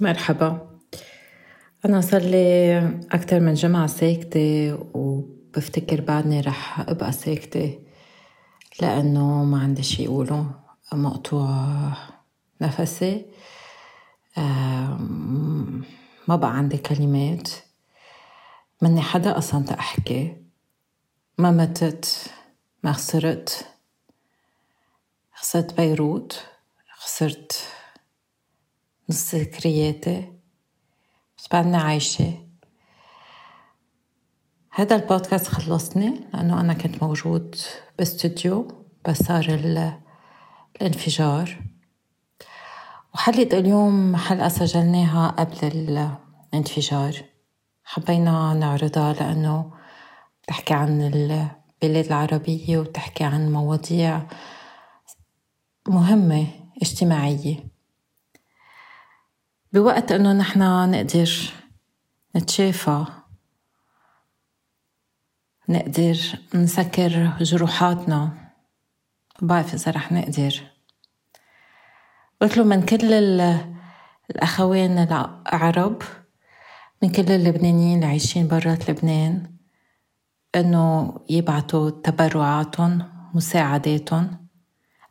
مرحبا. أنا صار لي أكثر من جمعة ساكتة وبفتكر بعدني رح أبقى ساكتة لأنه ما عندي شي أقوله مقطوع نفسي. ما بقى عندي كلمات. مني حدا أصلا تأحكي ما متت ما خسرت. خسرت بيروت. خسرت نص ذكرياتي بس بعدني عايشة هذا البودكاست خلصني لأنه أنا كنت موجود باستوديو بس صار الانفجار وحلقة اليوم حلقة سجلناها قبل الانفجار حبينا نعرضها لأنه بتحكي عن البلاد العربية وتحكي عن مواضيع مهمة اجتماعية بوقت انه نحن نقدر نتشافى نقدر نسكر جروحاتنا بعرف إذا رح نقدر. بطلب من كل الأخوين العرب من كل اللبنانيين اللي عايشين برات لبنان إنه يبعتوا تبرعاتهم مساعداتهم.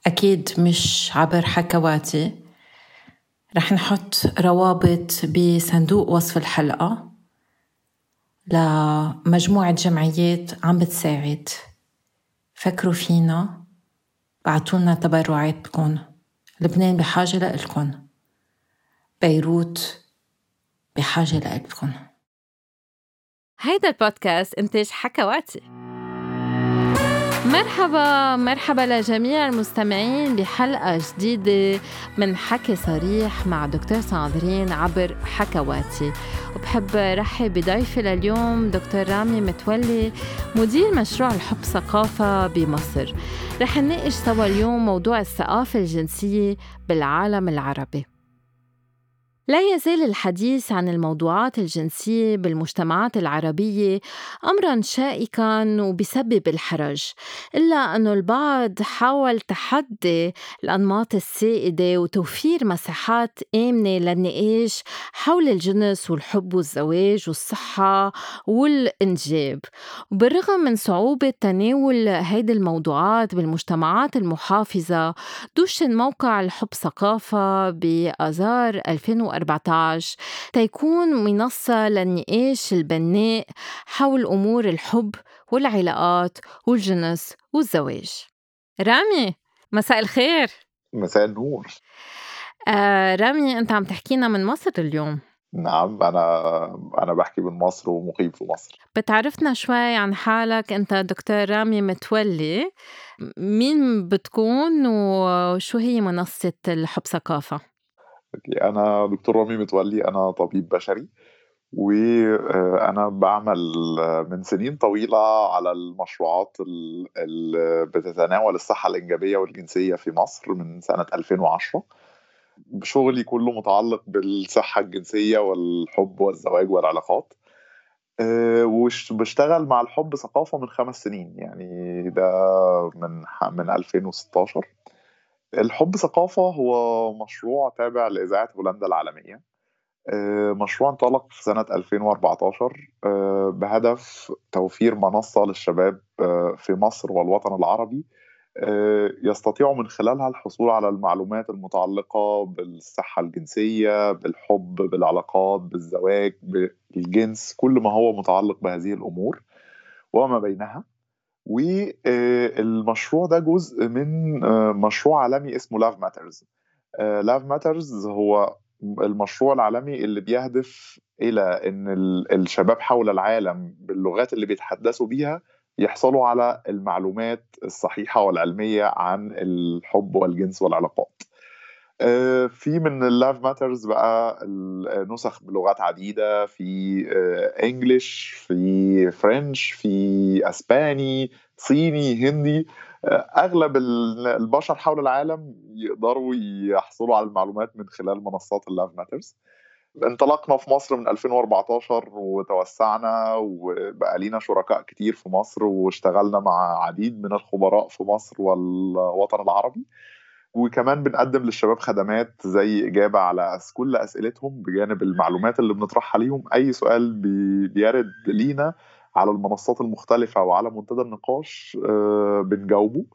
أكيد مش عبر حكواتي رح نحط روابط بصندوق وصف الحلقة لمجموعة جمعيات عم بتساعد. فكروا فينا بعتولنا تبرعاتكم لبنان بحاجة لإلكن. بيروت بحاجة لإلكن. هيدا البودكاست إنتاج حكواتي. مرحبا مرحبا لجميع المستمعين بحلقة جديدة من حكي صريح مع دكتور ساندرين عبر حكواتي. وبحب رحب بضيفي لليوم دكتور رامي متولي مدير مشروع الحب ثقافة بمصر. رح نناقش سوا اليوم موضوع الثقافة الجنسية بالعالم العربي. لا يزال الحديث عن الموضوعات الجنسية بالمجتمعات العربية أمرا شائكا وبسبب الحرج إلا أن البعض حاول تحدي الأنماط السائدة وتوفير مساحات آمنة للنقاش حول الجنس والحب والزواج والصحة والإنجاب. وبالرغم من صعوبة تناول هيدي الموضوعات بالمجتمعات المحافظة دوشن موقع الحب ثقافة بآذار 2000 2014 تيكون منصة للنقاش البناء حول أمور الحب والعلاقات والجنس والزواج. رامي مساء الخير. مساء النور. آه رامي أنت عم تحكينا من مصر اليوم. نعم أنا أنا بحكي من مصر ومقيم في مصر. بتعرفنا شوي عن حالك؟ أنت دكتور رامي متولي. مين بتكون وشو هي منصة الحب ثقافة؟ أنا دكتور رامي متولي أنا طبيب بشري وأنا بعمل من سنين طويلة على المشروعات اللي بتتناول الصحة الإنجابية والجنسية في مصر من سنة 2010 شغلي كله متعلق بالصحة الجنسية والحب والزواج والعلاقات. وبشتغل مع الحب ثقافة من خمس سنين يعني ده من من 2016 الحب ثقافة هو مشروع تابع لإذاعة هولندا العالمية. آه، مشروع انطلق في سنة 2014 آه، بهدف توفير منصة للشباب آه، في مصر والوطن العربي يستطيعوا من خلالها الحصول على المعلومات المتعلقة بالصحة الجنسية بالحب بالعلاقات بالزواج بالجنس كل ما هو متعلق بهذه الأمور وما بينها. والمشروع ده جزء من آه، مشروع عالمي اسمه Love Matters Love Matters هو المشروع العالمي اللي بيهدف إلى إن الشباب حول العالم باللغات اللي بيتحدثوا بيها يحصلوا على المعلومات الصحيحة والعلمية عن الحب والجنس والعلاقات. آه، في من ال Love Matters بقى نسخ بلغات عديدة في English آه، في French في اسباني صيني هندي آه، أغلب البشر حول العالم يقدروا يحصلوا على المعلومات من خلال منصات ال Love Matters انطلقنا في مصر من 2014 وتوسعنا وبقى لينا شركاء كتير في مصر واشتغلنا مع عديد من الخبراء في مصر والوطن العربي. وكمان بنقدم للشباب خدمات زي إجابة على كل أسئلتهم بجانب المعلومات اللي بنطرحها ليهم. أي سؤال بيرد لينا على المنصات المختلفة وعلى منتدى النقاش آه، بنجاوبه.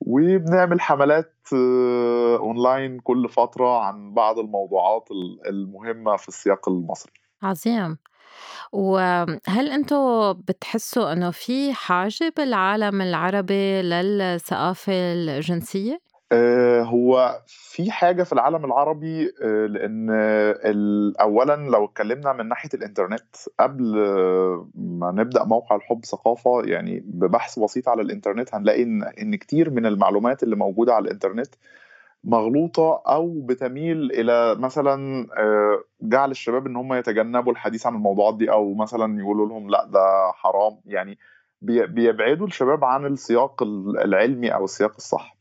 وبنعمل حملات آه، أونلاين كل فترة عن بعض الموضوعات المهمة في السياق المصري. عظيم. وهل أنتم بتحسوا إنه في حاجة بالعالم العربي للثقافة الجنسية؟ آه، هو في حاجة في العالم العربي آه، لأن أولا لو اتكلمنا من ناحية الإنترنت قبل ما نبدأ موقع الحب ثقافة يعني ببحث بسيط على الإنترنت هنلاقي إن كتير من المعلومات اللي موجودة على الإنترنت مغلوطة أو بتميل إلى مثلا آه، جعل الشباب إن هم يتجنبوا الحديث عن الموضوعات دي أو مثلا يقولوا لهم لأ ده حرام. يعني بيبعدوا الشباب عن السياق العلمي أو السياق الصح.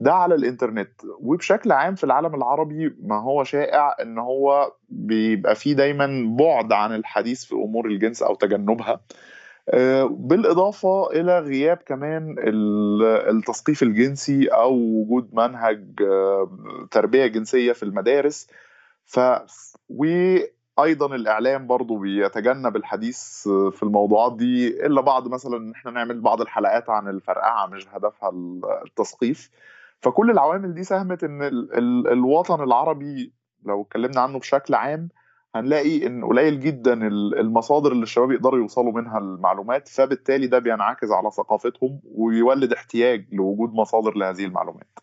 ده على الإنترنت. وبشكل عام في العالم العربي ما هو شائع إن هو بيبقى فيه دايما بعد عن الحديث في أمور الجنس أو تجنبها. آه، بالإضافة إلى غياب كمان التثقيف الجنسي أو وجود منهج آه، تربية جنسية في المدارس. ف وأيضا الإعلام برضو بيتجنب الحديث في الموضوعات دي إلا بعض مثلا إن إحنا نعمل بعض الحلقات عن الفرقعة مش هدفها التثقيف. فكل العوامل دي ساهمت إن ال ال الوطن العربي لو اتكلمنا عنه بشكل عام هنلاقي إن قليل جدا المصادر اللي الشباب يقدروا يوصلوا منها المعلومات فبالتالي ده بينعكس على ثقافتهم ويولد احتياج لوجود مصادر لهذه المعلومات.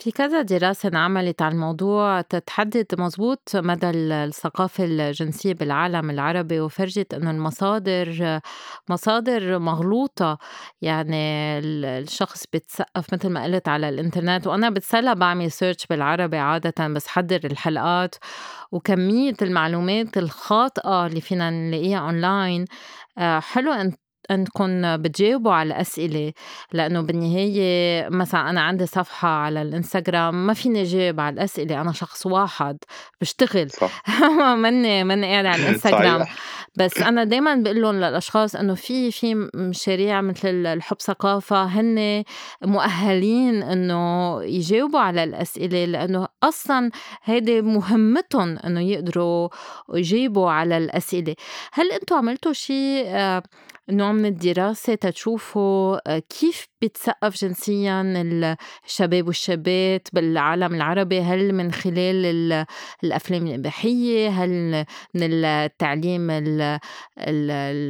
في كذا دراسة انعملت على الموضوع تتحدد مزبوط مدى الثقافة الجنسية بالعالم العربي وفرجت أنه المصادر مصادر مغلوطة. يعني الشخص بتثقف مثل ما قلت على الإنترنت وأنا بتسلى بعمل search بالعربي عادة بس حضر الحلقات. وكمية المعلومات الخاطئة اللي فينا نلاقيها أونلاين آه، حلو أن انكم بتجاوبوا على الاسئله لأنه بالنهاية مثلا أنا عندي صفحة على الإنستغرام ما فيني جاوب على الأسئلة أنا شخص واحد بشتغل. صح. ماني ماني قاعدة على الإنستغرام. بس أنا دائما بقول لهم للأشخاص إنه في في مشاريع مثل الحب ثقافة هن مؤهلين إنه يجاوبوا على الأسئلة لأنه أصلا هيدي مهمتهم إنه يقدروا يجاوبوا على الأسئلة. هل أنتم عملتوا شيء آه، نوع من الدراسة تشوفوا آه، كيف بتسقف جنسيا الشباب والشابات بالعالم العربي؟ هل من خلال الأفلام الإباحية؟ هل من التعليم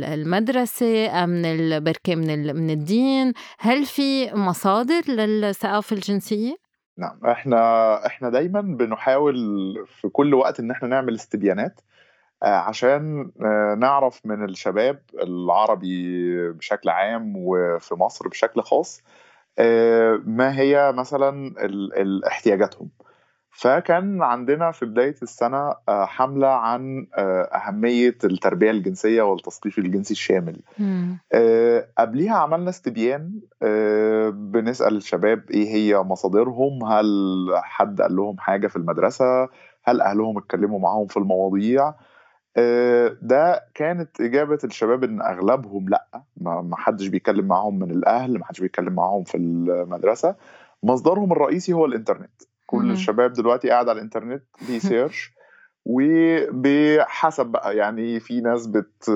المدرسي أم من بركة من من الدين؟ هل في مصادر للثقافة الجنسية؟ نعم إحنا إحنا دايما بنحاول في كل وقت إن إحنا نعمل استبيانات عشان آه، نعرف من الشباب العربي بشكل عام وفي مصر بشكل خاص آه، ما هي مثلا احتياجاتهم. فكان عندنا في بداية السنة حملة عن أهمية التربية الجنسية والتثقيف الجنسي الشامل. قبليها عملنا استبيان بنسأل الشباب إيه هي مصادرهم هل حد قال لهم حاجة في المدرسة هل أهلهم اتكلموا معاهم في المواضيع آه، ده كانت إجابة الشباب إن أغلبهم لأ. ما حدش بيتكلم معاهم من الأهل ما حدش بيتكلم معاهم في المدرسة. مصدرهم الرئيسي هو الإنترنت. كل مم. الشباب دلوقتي قاعد على الإنترنت بي search وبحسب بقى يعني في ناس بت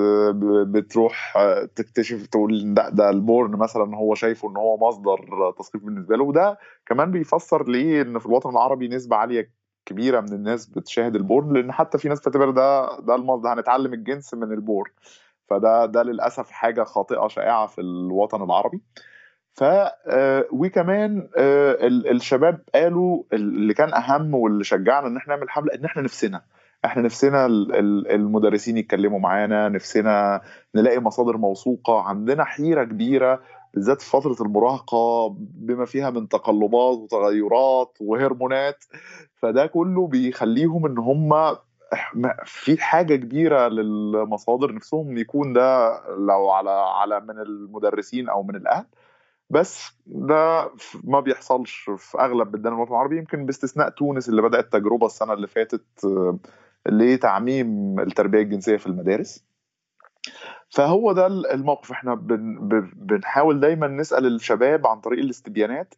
بتروح تكتشف تقول ده, ده ال porn مثلا هو شايفه إن هو مصدر تثقيف بالنسبة له. وده كمان بيفسر ليه إن في الوطن العربي نسبة عالية كبيرة من الناس بتشاهد ال porn لأن حتى في ناس بتعتبر ده ده المصدر هنتعلم الجنس من ال porn فده ده للأسف حاجة خاطئة شائعة في الوطن العربي. ف آه، وكمان آه، الشباب قالوا اللي كان أهم واللي شجعنا إن إحنا نعمل حملة إن إحنا نفسنا. إحنا نفسنا المدرسين يتكلموا معانا نفسنا نلاقي مصادر موثوقة عندنا حيرة كبيرة بالذات في فترة المراهقة بما فيها من تقلبات وتغيرات وهرمونات فده كله بيخليهم إن هم في حاجة كبيرة للمصادر نفسهم يكون ده لو على على من المدرسين أو من الأهل. بس ده ما بيحصلش في بلدان الوطن العربي. يمكن باستثناء تونس اللي بدأت تجربة السنة اللي فاتت لتعميم التربية الجنسية في المدارس. فهو ده الموقف. إحنا بن بنحاول دايما نسأل الشباب عن طريق الاستبيانات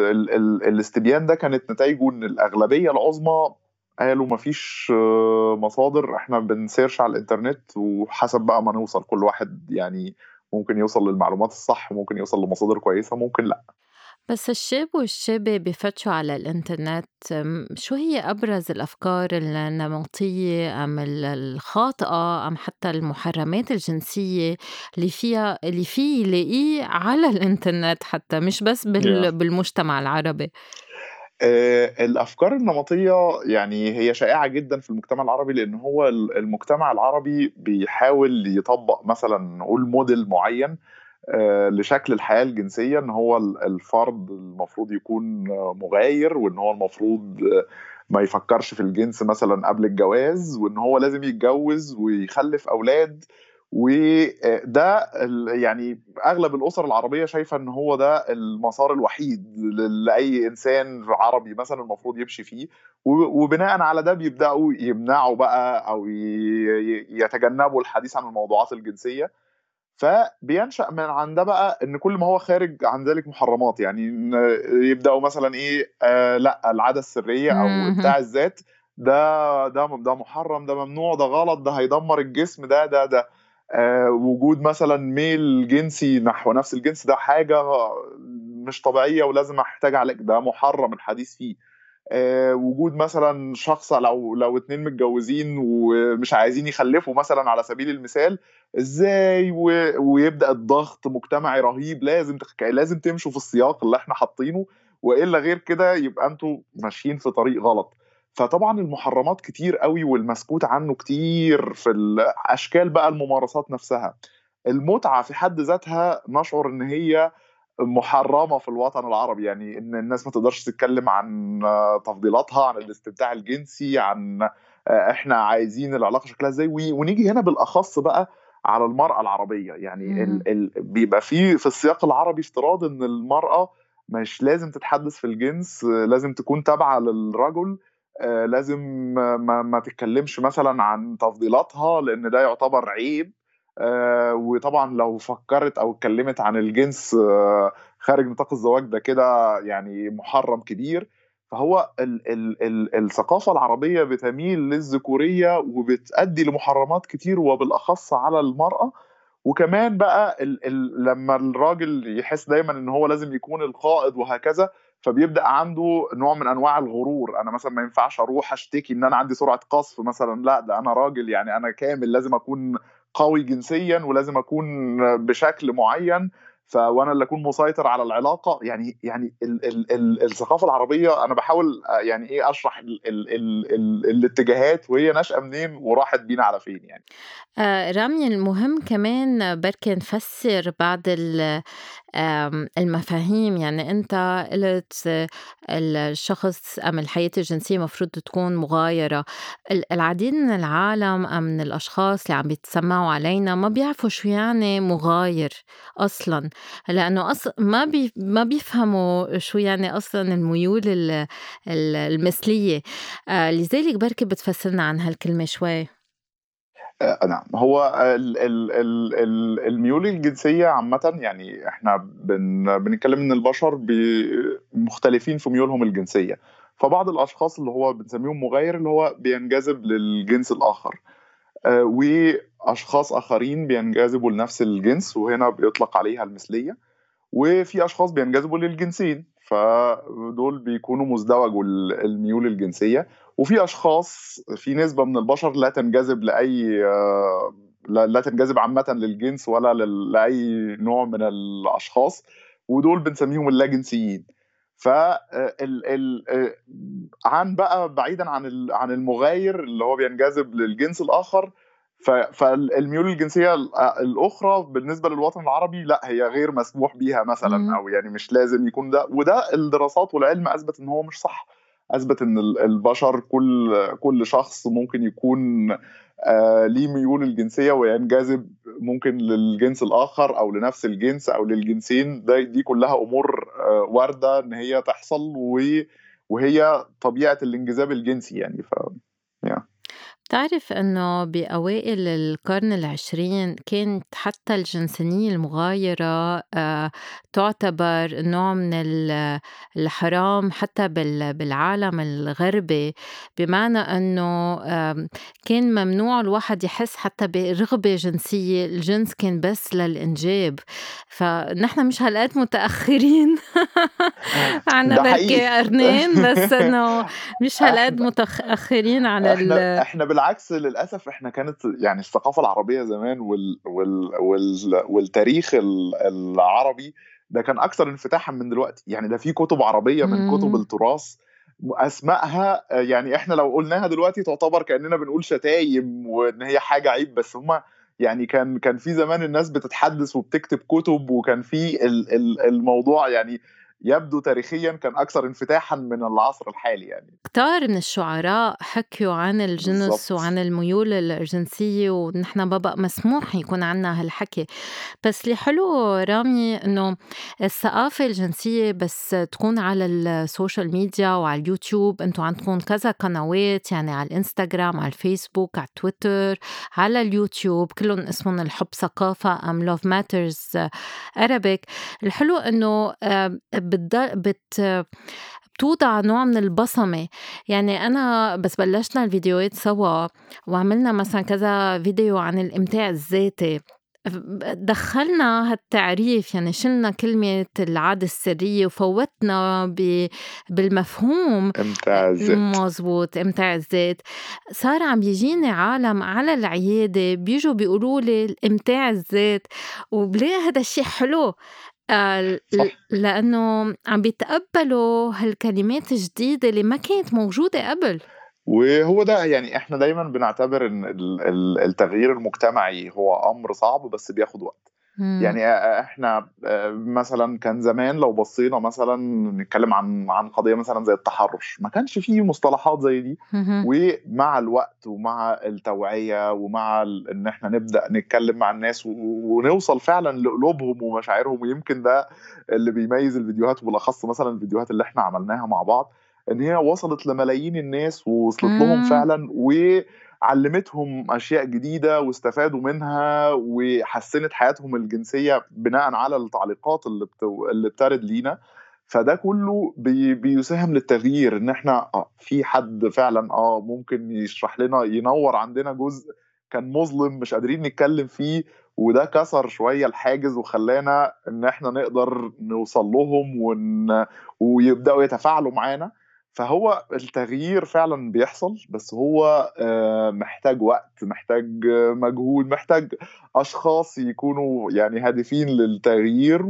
والاستبيان ده كانت نتائجه إن الأغلبية العظمى قالوا مفيش آه، مصادر إحنا بنسيرش على الإنترنت وحسب بقى ما نوصل كل واحد يعني ممكن يوصل للمعلومات الصح ممكن يوصل لمصادر كويسة ممكن لأ. بس الشاب والشابة بفتشوا على الإنترنت شو هي أبرز الأفكار النمطية أم الخاطئة أم حتى المحرمات الجنسية اللي فيها اللي فيه يلاقيه على الإنترنت حتى مش بس بال... بالمجتمع العربي؟ آه، الأفكار النمطية يعني هي شائعة جدا في المجتمع العربي لأن هو المجتمع العربي بيحاول يطبق مثلا نقول موديل معين لشكل الحياة الجنسية إن هو الفرد المفروض يكون مغاير وإن هو المفروض ما يفكرش في الجنس مثلا قبل الجواز وإن هو لازم يتجوز ويخلف أولاد. وده يعني أغلب الأسر العربية شايفة إن هو ده المسار الوحيد لأي إنسان عربي مثلا المفروض يمشي فيه. وبناء على ده بيبدأوا يمنعوا بقى أو يتجنبوا الحديث عن الموضوعات الجنسية. فبينشأ من عن ده بقى إن كل ما هو خارج عن ذلك محرمات. يعني يبدأوا مثلا إيه آه لأ العادة السرية أو ابداع الذات. ده ده ده محرم ده ممنوع ده غلط ده هيدمر الجسم ده ده ده. آه وجود مثلا ميل جنسي نحو نفس الجنس ده حاجة مش طبيعية ولازم أحتاج علاج ده محرم الحديث فيه. وجود مثلا شخص لو لو اتنين متجوزين ومش عايزين يخلفوا مثلا على سبيل المثال إزاي. ويبدأ الضغط مجتمعي رهيب لازم. لازم تمشوا في السياق اللي إحنا حاطينه وإلا غير كده يبقى أنتوا ماشيين في طريق غلط فطبعا المحرمات كتير قوي والمسكوت عنه كتير في أشكال بقى الممارسات نفسها المتعة في حد ذاتها نشعر إن هي محرمة في الوطن العربي يعني إن الناس ما تقدرش تتكلم عن تفضيلاتها عن الاستمتاع الجنسي عن إحنا عايزين العلاقة شكلها إزاي ونيجي هنا بالأخص بقى على المرأة العربية. يعني ال ال بيبقى في في السياق العربي افتراض إن المرأة مش لازم تتحدث في الجنس لازم تكون تابعة للرجل آه، لازم ما, ما تتكلمش مثلا عن تفضيلاتها لأن ده يعتبر عيب. آه، وطبعا لو فكرت أو اتكلمت عن الجنس آه، خارج نطاق الزواج ده كده يعني محرم كبير. فهو ال ال ال الثقافة العربية بتميل للذكورية وبتأدي لمحرمات كتير وبالأخص على المرأة. وكمان بقى ال ال لما الراجل يحس دايما إن هو لازم يكون القائد وهكذا فبيبدأ عنده نوع من أنواع الغرور. أنا مثلا ما ينفعش أروح أشتكي إن أنا عندي سرعة قصف مثلا لأ ده أنا راجل يعني أنا كامل لازم أكون قوي جنسيا ولازم أكون بشكل معين فوانا اللي اكون مسيطر على العلاقة يعني يعني ال ال ال الثقافة العربية أنا بحاول يعني إيه أشرح ال ال ال ال الاتجاهات وهي ناشئه منين وراحت بينا على فين يعني. آه رامي المهم كمان بركي نفسر بعض المفاهيم يعني أنت قلت الشخص أم الحياة الجنسية مفروض تكون مغايرة. العديد من العالم أم من الأشخاص اللي عم بيتسمعوا علينا ما بيعرفوا شو يعني مغاير أصلا. لأنه أصلا ما بي ما بيفهموا شو يعني أصلا الميول المثلية. آه، لذلك بركي بتفسرنا عن هالكلمة شوي. آه نعم. هو ال ال ال ال الميول الجنسية عامة يعني إحنا بن بنتكلم إن البشر مختلفين في ميولهم الجنسية. فبعض الأشخاص اللي هو بنسميهم مغاير اللي هو بينجذب للجنس الآخر. آه واشخاص آخرين بينجذبوا لنفس الجنس وهنا بيطلق عليها المثلية وفي أشخاص بينجذبوا للجنسين فدول بيكونوا مزدوجوا الميول الجنسية وفي أشخاص في نسبة من البشر لا تنجذب لأي لا تنجذب عامة للجنس ولا لأي نوع من الأشخاص ودول بنسميهم اللاجنسيين. ف ال عن بقى بعيدا عن عن المغاير اللي هو بينجذب للجنس الآخر فالميول الجنسية الأخرى بالنسبة للوطن العربي لا هي غير مسموح بيها مثلا أو يعني مش لازم يكون ده. وده الدراسات والعلم أثبت إن هو مش صح. أثبت إن البشر كل كل شخص ممكن يكون آه ليه ميول الجنسية وينجذب ممكن للجنس الآخر أو لنفس الجنس أو للجنسين. ده دي كلها أمور آه واردة إن هي تحصل وهي طبيعة الانجذاب الجنسي يعني. ف. بتعرف إنه بأوائل القرن العشرين كانت حتى الجنسية المغايرة آه، تعتبر نوع من الحرام حتى بالعالم الغربي. بمعنى إنه كان ممنوع الواحد يحس حتى برغبة جنسية الجنس كان بس للإنجاب. فنحن مش هالقد متأخرين عنا بركي قرنين بس إنه مش هالقد متأخرين على إحنا إحنا بالعكس للأسف إحنا كانت يعني الثقافة العربية زمان وال وال وال والتاريخ العربي ده كان أكثر انفتاحا من دلوقتي. يعني ده في كتب عربية من كتب التراث أسمائها يعني إحنا لو قلناها دلوقتي تعتبر كأننا بنقول شتايم وإن هي حاجة عيب بس هم يعني كان كان في زمان الناس بتتحدث وبتكتب كتب وكان في الموضوع يعني يبدو تاريخيا كان أكثر انفتاحا من العصر الحالي يعني. كتار من الشعراء حكوا عن الجنس بالزبط. وعن الميول الجنسيه ونحن ما بقى مسموح يكون عنا هالحكي. بس اللي حلو رامي إنه الثقافة الجنسية بس تكون على ال social media وعلى اليوتيوب. أنتم عندكم كذا قنوات يعني على الإنستغرام على الفيسبوك على تويتر على اليوتيوب. كلهم اسمهم الحب ثقافة أم Love Matters Arabic. الحلو إنه بت بتوضع نوع من البصمة. يعني أنا بس بلشنا الفيديوهات سوا وعملنا مثلا كذا فيديو عن الإمتاع الذاتي. دخلنا هالتعريف يعني شلنا كلمة العادة السرية وفوتنا بالمفهوم. إمتاع الذات. مزبوط إمتاع الذات. صار عم يجيني عالم على العيادة. بيجوا بيقولوا لي الإمتاع الذات. وبلاقي هذا الشيء حلو. آه، لأنه عم بيتقبّلوا هالكلمات الجديدة اللي ما كانت موجودة قبل. وهو ده يعني إحنا دايمًا بنعتبر إن التغيير المجتمعي هو أمر صعب بس بياخد وقت. يعني إحنا مثلا كان زمان لو بصينا مثلا نتكلم عن عن قضية مثلا زي التحرش ما كانش فيه مصطلحات زي دي. ومع الوقت ومع التوعية ومع إن إحنا نبدأ نتكلم مع الناس ونوصل فعلا لقلوبهم ومشاعرهم ويمكن ده اللي بيميز الفيديوهات وبالأخص مثلا الفيديوهات اللي إحنا عملناها مع بعض إن هي وصلت لملايين الناس ووصلت لهم فعلا و علمتهم أشياء جديدة واستفادوا منها وحسنت حياتهم الجنسية بناء على التعليقات اللي بتو... اللي بترد لينا. فده كله بي... بيساهم للتغيير إن إحنا آه في حد فعلا آه ممكن يشرح لنا ينور عندنا جزء كان مظلم مش قادرين نتكلم فيه وده كسر شوية الحاجز وخلانا إن إحنا نقدر نوصل لهم ون... ويبدأوا يتفاعلوا معانا. فهو التغيير فعلا بيحصل بس هو آه، محتاج وقت محتاج مجهود محتاج أشخاص يكونوا يعني هادفين للتغيير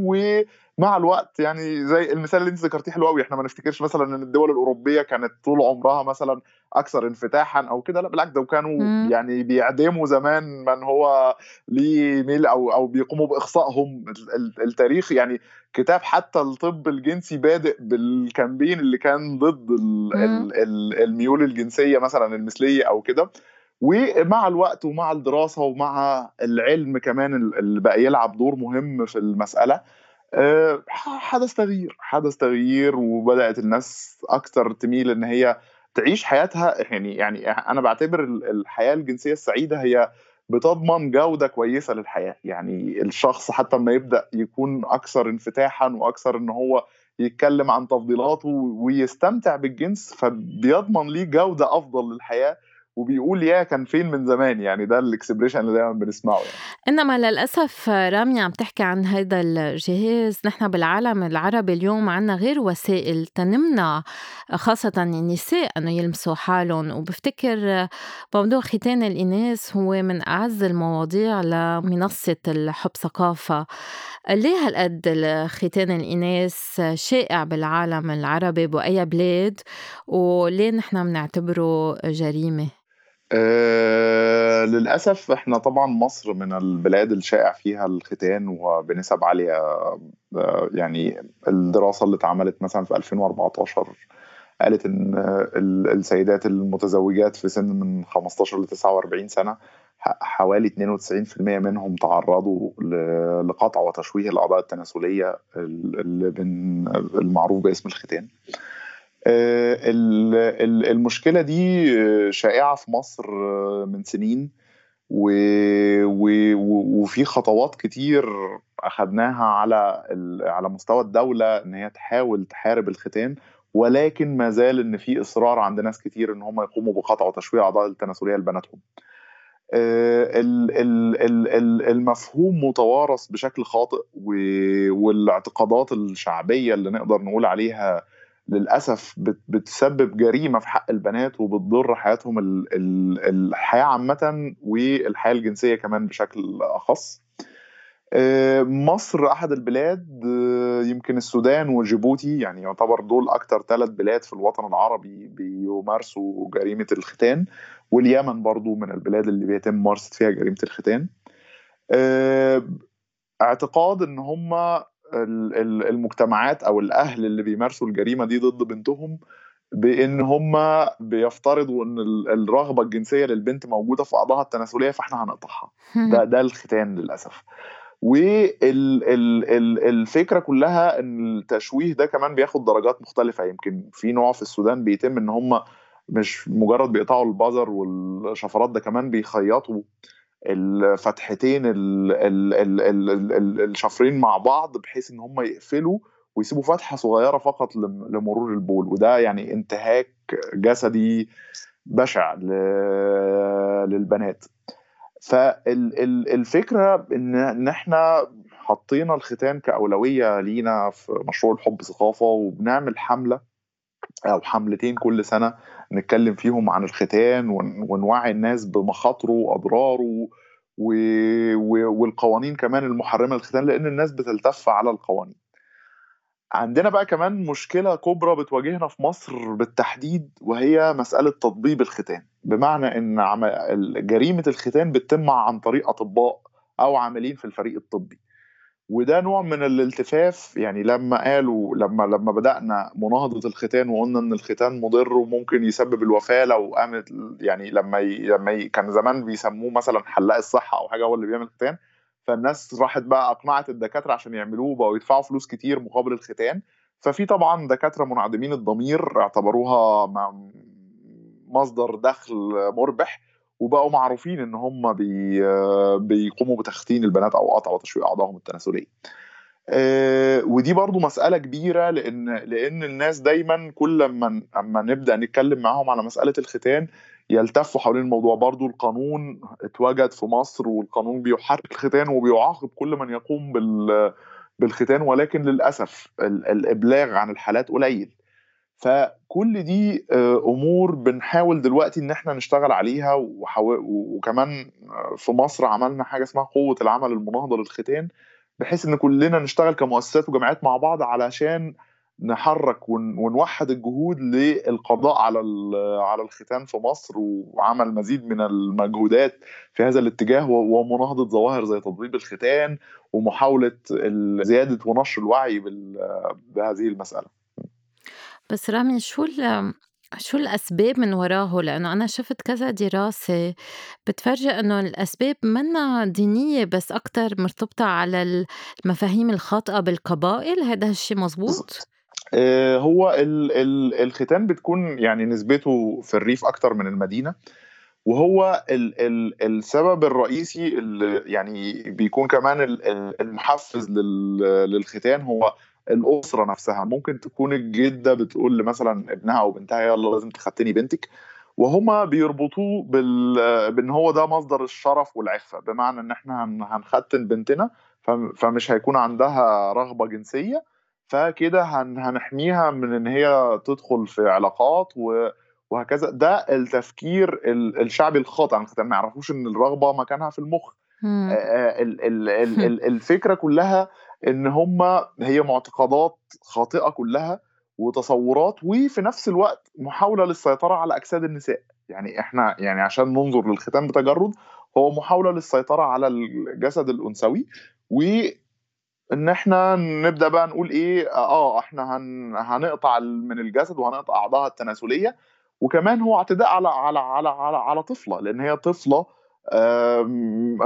ومع الوقت يعني زي المثال اللي انت ذكرتيه حلو قوي إحنا ما نفتكرش مثلا إن الدول الأوروبية كانت طول عمرها مثلا أكثر انفتاحا أو كده لا بالعكس ده كانوا مم. يعني بيعدموا زمان من هو ليه ميل أو أو بيقوموا بإخصائهم التاريخ. يعني كتاب حتى الطب الجنسي بادئ بالكامبين اللي كان ضد الميول الجنسية مثلا المثلية أو كده. ومع الوقت ومع الدراسة ومع العلم كمان اللي بقى يلعب دور مهم في المسألة آه، حدث تغيير حدث تغيير وبدأت الناس أكتر تميل إن هي تعيش حياتها يعني يعني أنا بعتبر الحياة الجنسية السعيدة هي بتضمن جودة كويسة للحياة. يعني الشخص حتى لما يبدأ يكون أكثر انفتاحا وأكثر إن هو يتكلم عن تفضيلاته ويستمتع بالجنس فبيضمن ليه جودة أفضل للحياة وبيقول يا كان فين من زمان؟ يعني ده الاكسبريشن اللي دايما بنسمعه يعني. إنما للأسف رامي عم تحكي عن هذا الجهاز. نحن بالعالم العربي اليوم عنا غير وسائل تنمنا خاصة النساء إنه يلمسوا حالهم. وبفتكر موضوع ختان الإناث هو من أعز المواضيع لمنصة الحب ثقافة. ليه هالقد ختان الإناث شائع بالعالم العربي بأي بلاد؟ وليه نحن بنعتبره جريمة؟ آه للأسف إحنا طبعا مصر من البلاد الشائع فيها الختان وبنسب عالية آه يعني الدراسة اللي اتعملت مثلا في 2014 قالت إن السيدات المتزوجات في سن من 15 ل 49 سنة حوالي 92% منهم تعرضوا لقطع وتشويه الأعضاء التناسلية اللي المعروف باسم الختان. المشكلة دي شائعة في مصر من سنين و... و... وفي خطوات كتير اخذناها على ال... على مستوى الدولة إن هي تحاول تحارب الختان ولكن ما زال إن في إصرار عند ناس كتير إن هم يقوموا بقطع وتشويه أعضاء التناسلية لبناتهم. المفهوم متوارث بشكل خاطئ والاعتقادات الشعبية اللي نقدر نقول عليها للأسف بتسبب جريمة في حق البنات وبتضر حياتهم الحياة عامة والحياة الجنسية كمان بشكل أخص. آه، مصر أحد البلاد آه، يمكن السودان وجيبوتي يعني يعتبر دول أكتر ثلاث بلاد في الوطن العربي بيمارسوا جريمة الختان واليمن برضو من البلاد اللي بيتم ممارسة فيها جريمة الختان. آه، اعتقاد إن هم المجتمعات أو الأهل اللي بيمارسوا الجريمة دي ضد بنتهم بإن هم بيفترضوا إن الرغبة الجنسية للبنت موجودة في اعضائها التناسلية فإحنا هنقطعها. ده ده الختان للأسف. والفكرة كلها إن التشويه ده كمان بياخد درجات مختلفة. يمكن في نوع في السودان بيتم إن هم مش مجرد بيقطعوا البذر والشفرات ده كمان بيخيطوا الفتحتين الشفرين مع بعض بحيث إن هم يقفلوا ويسيبوا فتحة صغيرة فقط لمرور البول. وده يعني انتهاك جسدي بشع للبنات. فالفكرة إن إن إحنا حطينا الختان كأولوية لينا في مشروع الحب ثقافة وبنعمل حملة أو حملتين كل سنة نتكلم فيهم عن الختان ونوعي الناس بمخاطره وأضراره والقوانين كمان المحرمة للختان لأن الناس بتلتف على القوانين. عندنا بقى كمان مشكلة كبرى بتواجهنا في مصر بالتحديد وهي مسألة تطبيب الختان. بمعنى إن جريمة الختان بتتم عن طريق أطباء أو عاملين في الفريق الطبي. وده نوع من الالتفاف يعني لما قالوا لما لما بدأنا مناهضة الختان وقلنا إن الختان مضر وممكن يسبب الوفاة لو قامت يعني لما ي... لما ي... كان زمان بيسموه مثلا حلاق الصحة أو حاجة هو اللي بيعمل ختان فالناس راحت بقى أقنعت الدكاترة عشان يعملوه بقوا يدفعوا فلوس كتير مقابل الختان ففي طبعا دكاترة منعدمين الضمير اعتبروها مصدر دخل مربح وبقوا معروفين إن هم بي بيقوموا بتختين البنات أو قطع وتشويه أعضائهم التناسلية. آه، ودي برضو مسألة كبيرة لأن لأن الناس دايما كل لما اما نبدأ نتكلم معاهم على مسألة الختان يلتفوا حوالين الموضوع. برضو القانون اتوجد في مصر والقانون بيحرك الختان وبيعاقب كل من يقوم بال بالختان ولكن للأسف الإبلاغ عن الحالات قليل. فكل دي آه، أمور بنحاول دلوقتي إن إحنا نشتغل عليها وكمان آه، في مصر عملنا حاجة اسمها قوة العمل المناهضة للختان بحيث إن كلنا نشتغل كمؤسسات وجامعات مع بعض علشان نحرك ونوحد الجهود للقضاء على على الختان في مصر وعمل مزيد من المجهودات في هذا الاتجاه ومناهضة ظواهر زي تضريب الختان ومحاولة زيادة ونشر الوعي بهذه المسألة. بس رامي شو ال شو الأسباب من وراه؟ لإنه أنا شفت كذا دراسة بتفرجي إنه الأسباب منا دينية بس أكتر مرتبطة على المفاهيم الخاطئة بالقبائل، هذا الشيء مزبوط؟ آه، هو ال ال الختان بتكون يعني نسبته في الريف أكتر من المدينة وهو ال ال السبب الرئيسي اللي يعني بيكون كمان المحفز للختان هو الأسرة نفسها. ممكن تكون الجدة بتقول مثلا ابنها أو بنتها يلا لازم تختني بنتك. وهما بيربطوه بال... بإن هو ده مصدر الشرف والعفة. بمعنى إن إحنا هنختن بنتنا فمش هيكون عندها رغبة جنسية فكده هن... هنحميها من إن هي تدخل في علاقات و... وهكذا. ده التفكير الشعبي الخاطئ. عن الختان ما يعرفوش إن الرغبة مكانها في المخ. الفكرة كلها إن هم هي معتقدات خاطئة كلها وتصورات وفي نفس الوقت محاولة للسيطرة على أجساد النساء. يعني إحنا يعني عشان ننظر للختان بتجرد هو محاولة للسيطرة على الجسد الأنثوي و ان إحنا نبدأ بقى نقول إيه آه إحنا هن هنقطع من الجسد وهنقطع اعضائها التناسلية. وكمان هو اعتداء على على على على, على طفلة لأن هي طفلة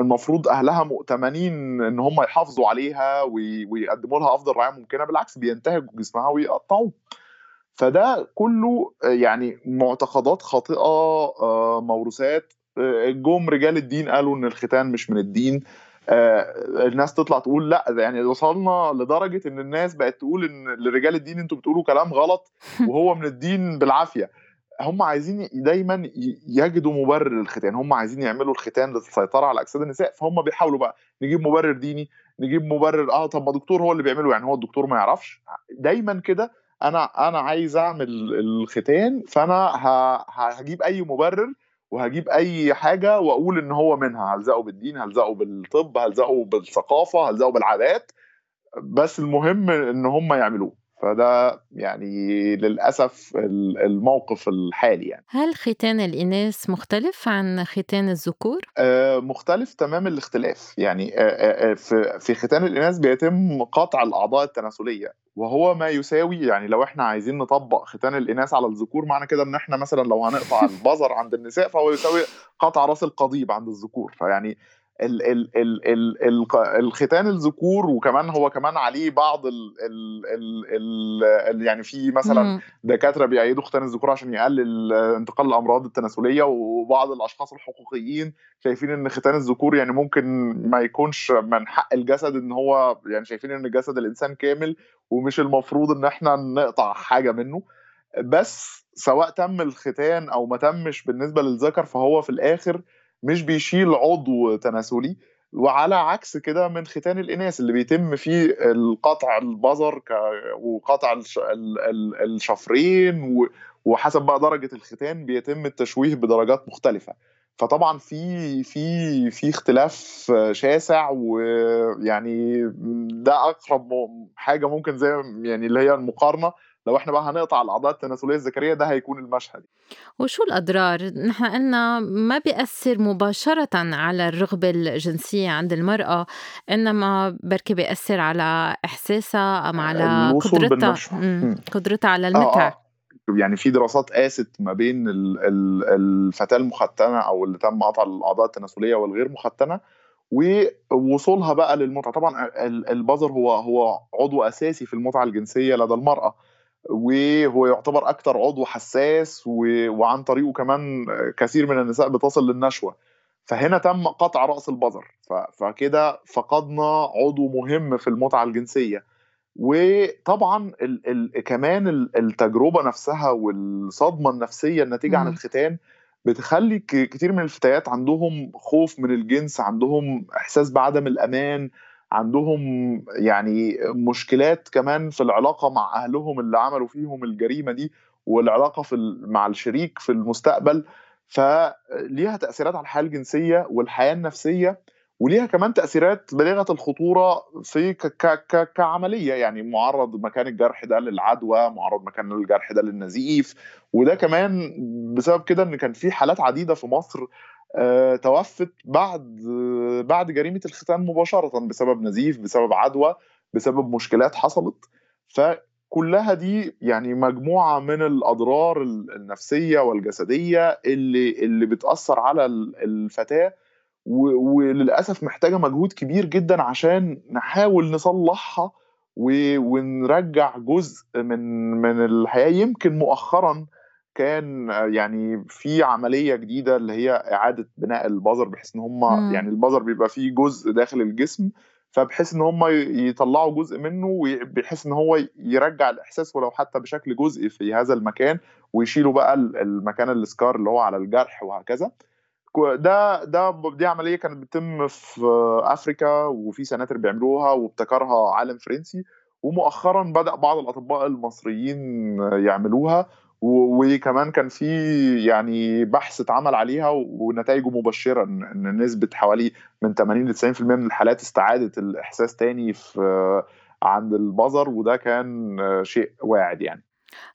المفروض أهلها مؤتمنين إن هم يحافظوا عليها ويقدموا لها أفضل رعاية ممكنة بالعكس بينتهكوا جسمها ويقطعوه. فده كله يعني معتقدات خاطئة آه، موروثات. آه، جم رجال الدين قالوا إن الختان مش من الدين. آه، الناس تطلع تقول لأ يعني وصلنا لدرجة إن الناس بقت تقول إن لرجال الدين أنتوا بتقولوا كلام غلط وهو من الدين بالعافية. هم عايزين دايما يجدوا مبرر للختان. هم عايزين يعملوا الختان للسيطرة على أجساد النساء فهم بيحاولوا بقى نجيب مبرر ديني نجيب مبرر آه طب ما دكتور هو اللي بيعمله. يعني هو الدكتور ما يعرفش. دايما كده أنا أنا عايز أعمل الختان فأنا هجيب أي مبرر وهجيب أي حاجة وأقول إن هو منها. هلزقه بالدين هلزقه بالطب هلزقه بالثقافة هلزقه بالعادات. بس المهم إن هم يعملوه. فده يعني للأسف الموقف الحالي يعني. هل ختان الإناث مختلف عن ختان الذكور؟ آه مختلف تمام الاختلاف. يعني آه آه في في ختان الإناث بيتم قطع الأعضاء التناسلية وهو ما يساوي يعني لو إحنا عايزين نطبق ختان الإناث على الذكور معنى كده إن إحنا مثلا لو هنقطع البظر عند النساء فهو يساوي قطع رأس القضيب عند الذكور. فيعني ال ال ال ال ال الختان الذكور وكمان هو كمان عليه بعض ال ال ال ال يعني في مثلا دكاترة بيأيدوا ختان الذكور عشان يقلل انتقال الأمراض التناسلية وبعض الأشخاص الحقوقيين شايفين إن ختان الذكور يعني ممكن ما يكونش من حق الجسد إن هو يعني شايفين إن جسد الإنسان كامل ومش المفروض إن إحنا نقطع حاجة منه. بس سواء تم الختان أو ما تمش بالنسبة للذكر فهو في الآخر مش بيشيل عضو تناسلي وعلى عكس كده من ختان الإناث اللي بيتم فيه القطع البظر وقطع الشفرين وحسب بقى درجة الختان بيتم التشويه بدرجات مختلفة. فطبعا في في في اختلاف شاسع ويعني ده أقرب حاجة ممكن زي يعني اللي هي المقارنة لو إحنا بقى هنقطع الاعضاء التناسلية الذكرية ده هيكون المشهد. وشو الأضرار؟ نحن قلنا ما بيأثر مباشرة على الرغبة الجنسية عند المرأة إنما بركي بيأثر على إحساسها أم على قدرتها. قدرتها على المتع. آه. آه. يعني في دراسات قاست ما بين الفتاة المختنة أو اللي تم قطع الاعضاء التناسلية والغير مختنة ووصولها بقى للمتعه طبعا البظر هو هو عضو أساسي في المتعه الجنسية لدى المرأة. وهو يعتبر أكثر عضو حساس و... وعن طريقه كمان كثير من النساء بتصل للنشوة. فهنا تم قطع رأس البظر ف... فكده فقدنا عضو مهم في المتعة الجنسية. وطبعا ال... ال... كمان التجربة نفسها والصدمة النفسية الناتجة عن الختان بتخلي كتير من الفتيات عندهم خوف من الجنس عندهم إحساس بعدم الأمان عندهم يعني مشكلات كمان في العلاقة مع أهلهم اللي عملوا فيهم الجريمة دي والعلاقة في مع الشريك في المستقبل. فليها تأثيرات على الحياة الجنسية والحياة النفسية وليها كمان تأثيرات بالغه الخطورة في ك ك ك كعملية. يعني معرض مكان الجرح ده للعدوى معرض مكان الجرح ده للنزيف. وده كمان بسبب كده إن كان في حالات عديدة في مصر توفت بعد بعد جريمة الختان مباشرة بسبب نزيف بسبب عدوى بسبب مشكلات حصلت. فكلها دي يعني مجموعة من الأضرار النفسية والجسدية اللي اللي بتأثر على الفتاة. وللأسف محتاجة مجهود كبير جدا عشان نحاول نصلحها ونرجع جزء من من الحياة. يمكن مؤخرا كان يعني في عملية جديدة اللي هي إعادة بناء البظر بحيث إن هم يعني البظر بيبقى فيه جزء داخل الجسم فبحيث إن هم يطلعوا جزء منه بحيث إن هو يرجع الإحساس ولو حتى بشكل جزئي في هذا المكان ويشيلوا بقى المكان السكار اللي هو على الجرح وهكذا. ده ده دي عملية كانت بتتم في أفريكا وفي سناتر بيعملوها وابتكرها عالم فرنسي ومؤخرا بدأ بعض الأطباء المصريين يعملوها. وكمان كان في يعني بحث اتعمل عليها ونتائجه مبشرة ان نسبة حوالي من 80 ل 90% من الحالات استعادت الإحساس تاني في عند البظر وده كان شيء واعد يعني.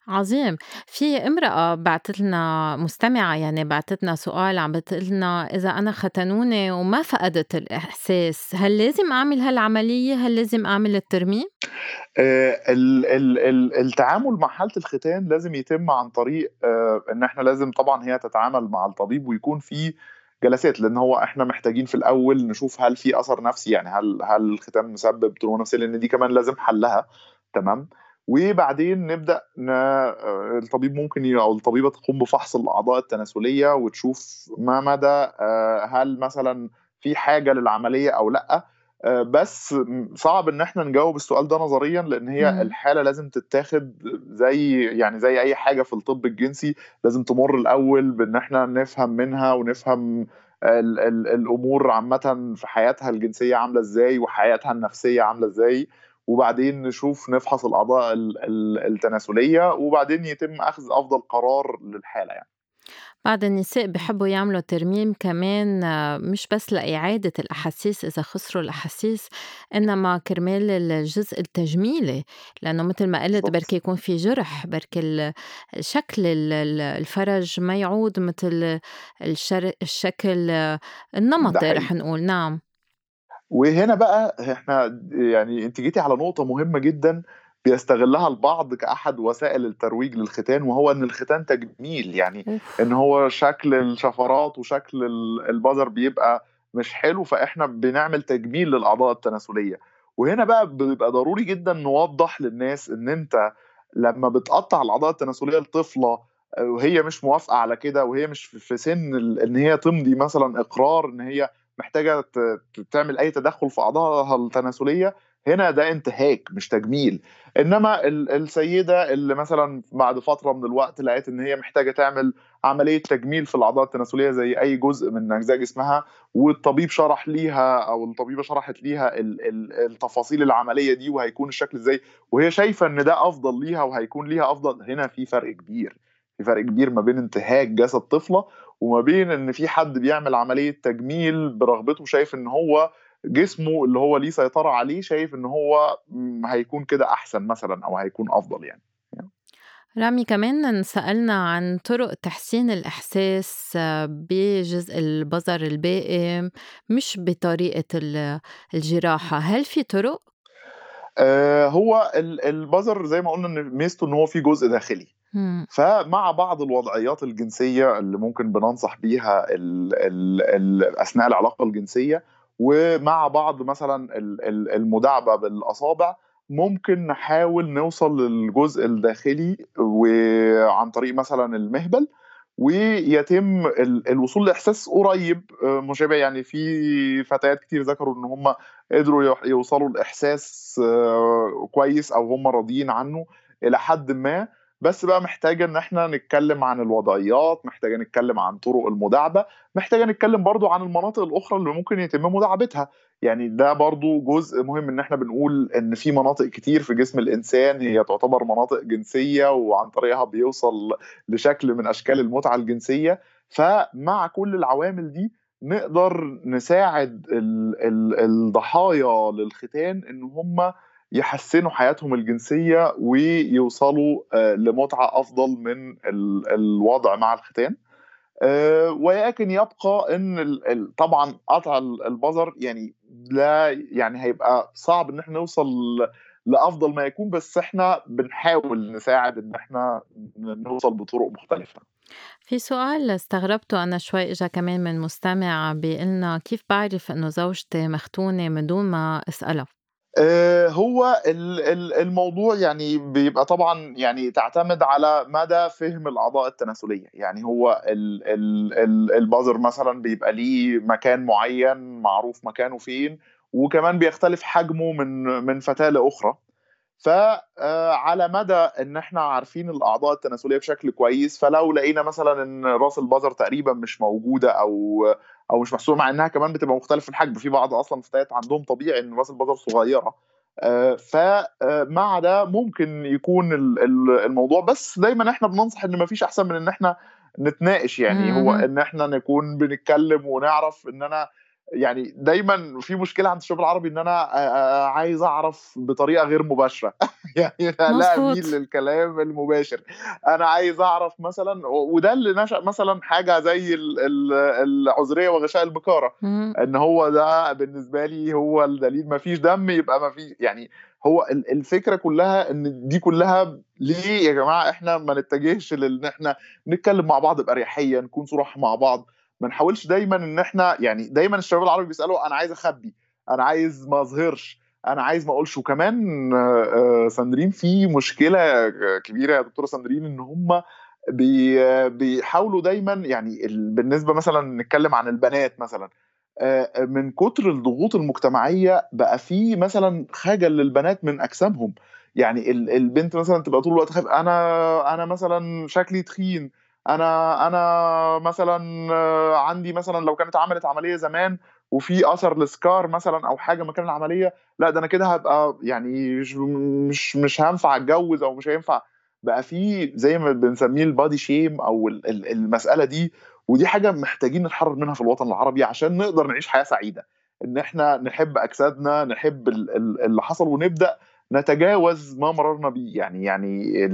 عظيم. في امرأة بعتت لنا مستمعة يعني بعتت لنا سؤال عم بتقول لنا إذا أنا ختنوني وما فقدت الإحساس، هل لازم أعمل هالعملية؟ هل لازم أعمل الترميم؟ آه التعامل مع حالة الختان لازم يتم عن طريق آه إن إحنا لازم طبعًا هي تتعامل مع الطبيب ويكون في جلسات لأن هو إحنا محتاجين في الأول نشوف هل في أثر نفسي يعني هل هل الختان مسبب تروما نفسية لأن دي كمان لازم حلها تمام؟ وبعدين نبدأ ن... الطبيب ممكن أو الطبيبة تقوم بفحص الأعضاء التناسلية وتشوف ما مدى هل مثلا في حاجة للعملية أو لأ. بس صعب إن إحنا نجاوب السؤال ده نظريا لأن هي مم. الحالة لازم تتاخد زي يعني زي أي حاجة في الطب الجنسي. لازم تمر الأول بإن إحنا نفهم منها ونفهم ال ال الأمور عامة في حياتها الجنسية عاملة إزاي وحياتها النفسية عاملة إزاي. وبعدين نشوف نفحص الأعضاء التناسلية وبعدين يتم أخذ أفضل قرار للحالة يعني. بعض النساء بحبوا يعملوا ترميم كمان مش بس لإعادة الأحاسيس إذا خسروا الأحاسيس إنما كرمال الجزء التجميلي لأنه مثل ما قلت بركي يكون في جرح بركي شكل الفرج ما يعود مثل الشكل النمطي رح نقول. نعم. وهنا بقى إحنا يعني انت جيتي على نقطة مهمة جدا بيستغلها البعض كأحد وسائل الترويج للختان وهو إن الختان تجميل يعني إن هو شكل الشفرات وشكل البذر بيبقى مش حلو فإحنا بنعمل تجميل للأعضاء التناسلية. وهنا بقى بيبقى ضروري جدا نوضح للناس إن أنت لما بتقطع الأعضاء التناسلية لطفلة وهي مش موافقة على كده وهي مش في سن إن هي تمضي مثلا إقرار إن هي محتاجة تعمل أي تدخل في أعضائها التناسلية هنا ده انتهاك مش تجميل. إنما السيدة اللي مثلا بعد فترة من الوقت لقيت إن هي محتاجة تعمل عملية تجميل في الأعضاء التناسلية زي أي جزء من أجزاء جسمها والطبيب شرح ليها أو الطبيبة شرحت ليها التفاصيل العملية دي وهيكون الشكل إزاي وهي شايفة إن ده أفضل ليها وهيكون ليها أفضل هنا في فرق كبير. في فرق كبير ما بين انتهاك جسد طفلة وما بين إن في حد بيعمل عملية تجميل برغبته شايف إن هو جسمه اللي هو ليه سيطرة عليه شايف إن هو هيكون كده أحسن مثلا أو هيكون أفضل يعني. رامي كمان انسألنا عن طرق تحسين الإحساس بجزء البظر الباقي مش بطريقة الجراحة. هل في طرق؟ آه هو البظر زي ما قلنا إن ميزته إن هو في جزء داخلي. فمع بعض الوضعيات الجنسية اللي ممكن بننصح بيها ال ال ال أثناء العلاقة الجنسية ومع بعض مثلا المداعبة بالأصابع ممكن نحاول نوصل للجزء الداخلي وعن طريق مثلا المهبل ويتم الوصول لإحساس قريب. مشابه يعني في فتيات كتير ذكروا إن هم قدروا يوصلوا لإحساس كويس أو هم راضيين عنه إلى حد ما. بس بقى محتاجة إن إحنا نتكلم عن الوضعيات محتاجة نتكلم عن طرق المداعبة محتاجة نتكلم برضو عن المناطق الأخرى اللي ممكن يتم مداعبتها. يعني ده برضو جزء مهم إن إحنا بنقول إن في مناطق كتير في جسم الإنسان هي تعتبر مناطق جنسية وعن طريقها بيوصل لشكل من أشكال المتعة الجنسية. فمع كل العوامل دي نقدر نساعد الضحايا للختان إن هم يحسنوا حياتهم الجنسية ويوصلوا لمتعة أفضل من الوضع مع الختان. ولكن يبقى إن طبعا قطع البظر يعني لا يعني هيبقى صعب إن إحنا نوصل لأفضل ما يكون بس إحنا بنحاول نساعد إن إحنا نوصل بطرق مختلفة. في سؤال استغربته أنا شوي إجا كمان من مستمع بيقلنا كيف بعرف إنه زوجتي مختونة من دون ما أسألها؟ هو الموضوع يعني بيبقى طبعا يعني تعتمد على مدى فهم الأعضاء التناسلية. يعني هو البازر مثلا بيبقى ليه مكان معين معروف مكانه فين وكمان بيختلف حجمه من من فتاة لأخرى. فعلى مدى إن إحنا عارفين الأعضاء التناسلية بشكل كويس فلو لقينا مثلا إن رأس البذر تقريبا مش موجودة أو أو مش محسوبه مع إنها كمان بتبقى مختلف في الحجم في بعض أصلا فتيات عندهم طبيعي إن رأس البذر صغيرة فمع ده ممكن يكون الموضوع بس دايما إحنا بننصح إن مفيش أحسن من إن إحنا نتناقش يعني هو إن إحنا نكون بنتكلم ونعرف إن أنا يعني دايما في مشكلة عند الشباب العربي إن أنا عايز أعرف بطريقة غير مباشرة. يعني لا أميل للكلام المباشر. أنا عايز أعرف مثلا وده اللي نشأ مثلا حاجة زي العذرية وغشاء البكارة. إن هو ده بالنسبة لي هو الدليل. ما فيش دم يبقى ما فيش. يعني هو الفكرة كلها إن دي كلها ليه يا جماعة إحنا ما نتجهش لإن إحنا نتكلم مع بعض بأريحية نكون صراح مع بعض. ما نحاولش دايما إن إحنا يعني دايما الشباب العربي بيسألوا أنا عايز أخبي أنا عايز ما أظهرش أنا عايز ما أقولش. وكمان ساندرين في مشكلة كبيرة يا دكتورة ساندرين إن هم بي بيحاولوا دايما يعني بالنسبة مثلا نتكلم عن البنات مثلا من كتر الضغوط المجتمعية بقى في مثلا خجل للبنات من أجسامهم. يعني البنت مثلا تبقى طول الوقت خايف أنا أنا مثلا شكلي تخين أنا أنا مثلا عندي مثلا لو كانت عملت عملية زمان وفي أثر لسكار مثلا أو حاجة مكان العملية لا ده أنا كده هبقى يعني مش مش مش هينفع أتجوز أو مش هينفع بقى في زي ما بنسميه البادي شيم أو المسألة دي ودي حاجة محتاجين نتحرر منها في الوطن العربي عشان نقدر نعيش حياة سعيدة. إن إحنا نحب أجسادنا نحب اللي حصل ونبدأ نتجاوز ما مررنا بيه. يعني يعني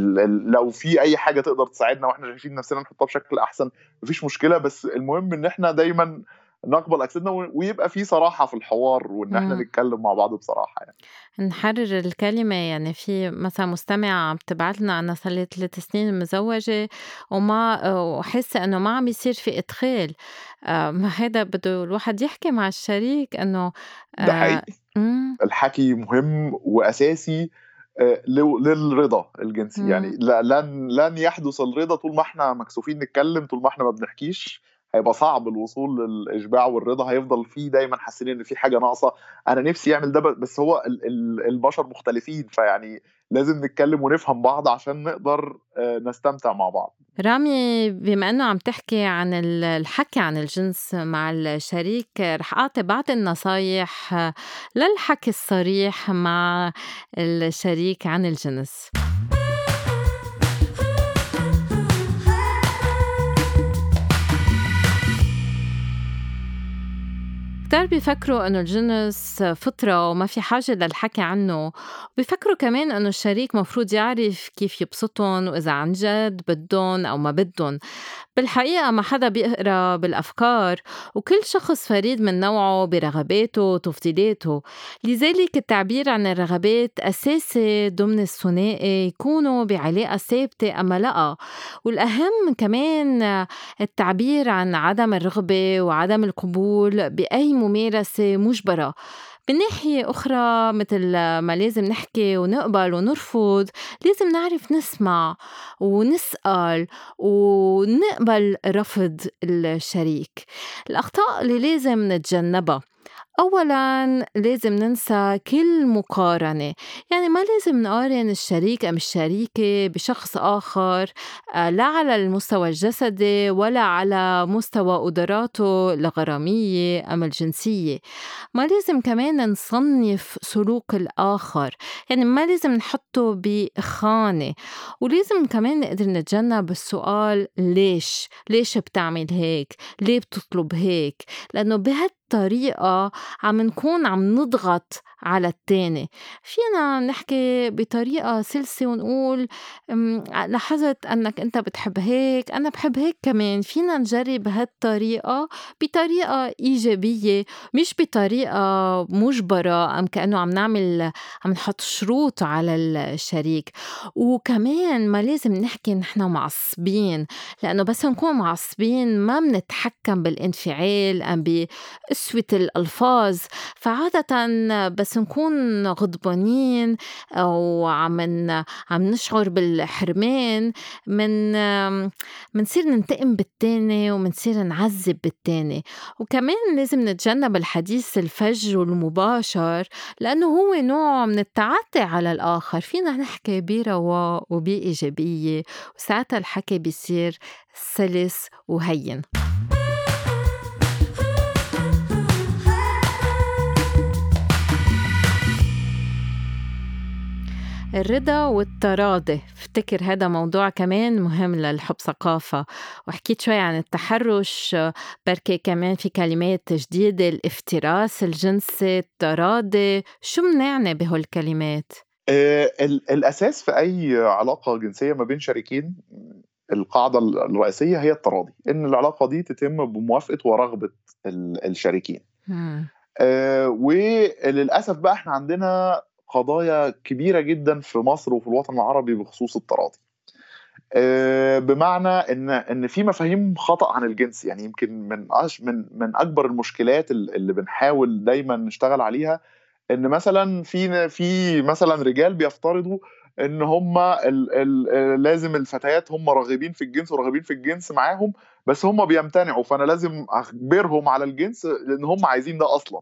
لو في أي حاجة تقدر تساعدنا وإحنا شايفين نفسنا نحطها بشكل أحسن مفيش مشكلة بس المهم إن إحنا دايما نقبل اجسادنا ويبقى في صراحة في الحوار وإن إحنا نتكلم مع بعض بصراحة يعني. نحرر الكلمة يعني في مثلا مستمعة عم تبعت لنا أنا صار لي ثلاث سنين مزوجة وما وحاسة إنه ما عم يصير في إدخال. ما هذا بده الواحد يحكي مع الشريك إنه ده حقيقي. الحكي مهم وأساسي للرضا الجنسي. يعني لن لن يحدث الرضا طول ما إحنا مكسوفين نتكلم طول ما إحنا ما بنحكيش. هيبقى صعب الوصول للإشباع والرضا هيفضل فيه دايما حاسين إن في حاجة ناقصة. أنا نفسي يعمل ده بس هو البشر مختلفين فيعني لازم نتكلم ونفهم بعض عشان نقدر نستمتع مع بعض. رامي بما إنه عم تحكي عن الحكي عن الجنس مع الشريك رح أعطي بعض النصايح للحكي الصريح مع الشريك عن الجنس. كتار بيفكروا إنه الجنس فطرة وما في حاجة للحكي عنه. بيفكروا كمان إنه الشريك مفروض يعرف كيف يبسطهم وإذا عن جد بدهم أو ما بدهم. بالحقيقة ما حدا بيقرأ بالأفكار وكل شخص فريد من نوعه برغباته وتفضيلاته. لذلك التعبير عن الرغبات أساسي ضمن الثنائي يكونوا بعلاقة ثابتة أما لأ. والأهم كمان التعبير عن عدم الرغبة وعدم القبول بأي ممارسة مجبرة. من ناحية أخرى مثل ما لازم نحكي ونقبل ونرفض لازم نعرف نسمع ونسأل ونقبل رفض الشريك. الأخطاء اللي لازم نتجنبها. أولا لازم ننسى كل مقارنة. يعني ما لازم نقارن الشريك أم الشريكة بشخص آخر آه، لا على المستوى الجسدي ولا على مستوى قدراته الغرامية أم الجنسية. ما لازم كمان نصنف سلوك الآخر. يعني ما لازم نحطه بخانة. ولازم كمان نقدر نتجنب السؤال ليش؟ ليش بتعمل هيك؟ ليه بتطلب هيك؟ لأنه بهال طريقة عم نكون عم نضغط على التاني. فينا نحكي بطريقة سلسة ونقول لاحظت أنك أنت بتحب هيك أنا بحب هيك كمان. فينا نجرب هالطريقة بطريقة إيجابية مش بطريقة مجبرة أم كأنه عم نعمل عم نحط شروط على الشريك. وكمان ما لازم نحكي نحن معصبين لأنه بس نكون معصبين ما منتحكم بالانفعال أم بقسوة الألفاظ. فعادة بس نكون غضبانين أو عم عم نشعر بالحرمان من منصير ننتقم بالتاني ومنصير نعذب بالتاني. وكمان لازم نتجنب الحديث الفج والمباشر لأنه هو نوع من التعدي على الآخر. فينا نحكي برواء وبإيجابية وساعتها الحكي بيصير سلس وهين. الرضا والتراضي. افتكر هذا موضوع كمان مهم للحب ثقافة. وحكيت شوي عن التحرش بركي كمان في كلمات جديدة الافتراس الجنسي التراضي. شو بنعني بهالكلمات؟ آه الأساس في أي علاقة جنسية ما بين شريكين القاعدة الرئيسية هي التراضي. إن العلاقة دي تتم بموافقة ورغبة الشريكين. آه وللأسف بقى إحنا عندنا قضايا كبيرة جدا في مصر وفي الوطن العربي بخصوص التراضي آه، بمعنى إن إن في مفاهيم خطأ عن الجنس. يعني يمكن من من من أكبر المشكلات اللي بنحاول دايما نشتغل عليها إن مثلا في في مثلا رجال بيفترضوا إن هم لازم الفتيات هم راغبين في الجنس وراغبين في الجنس معاهم بس هم بيمتنعوا فأنا لازم أخبرهم على الجنس لأن هم عايزين ده أصلا.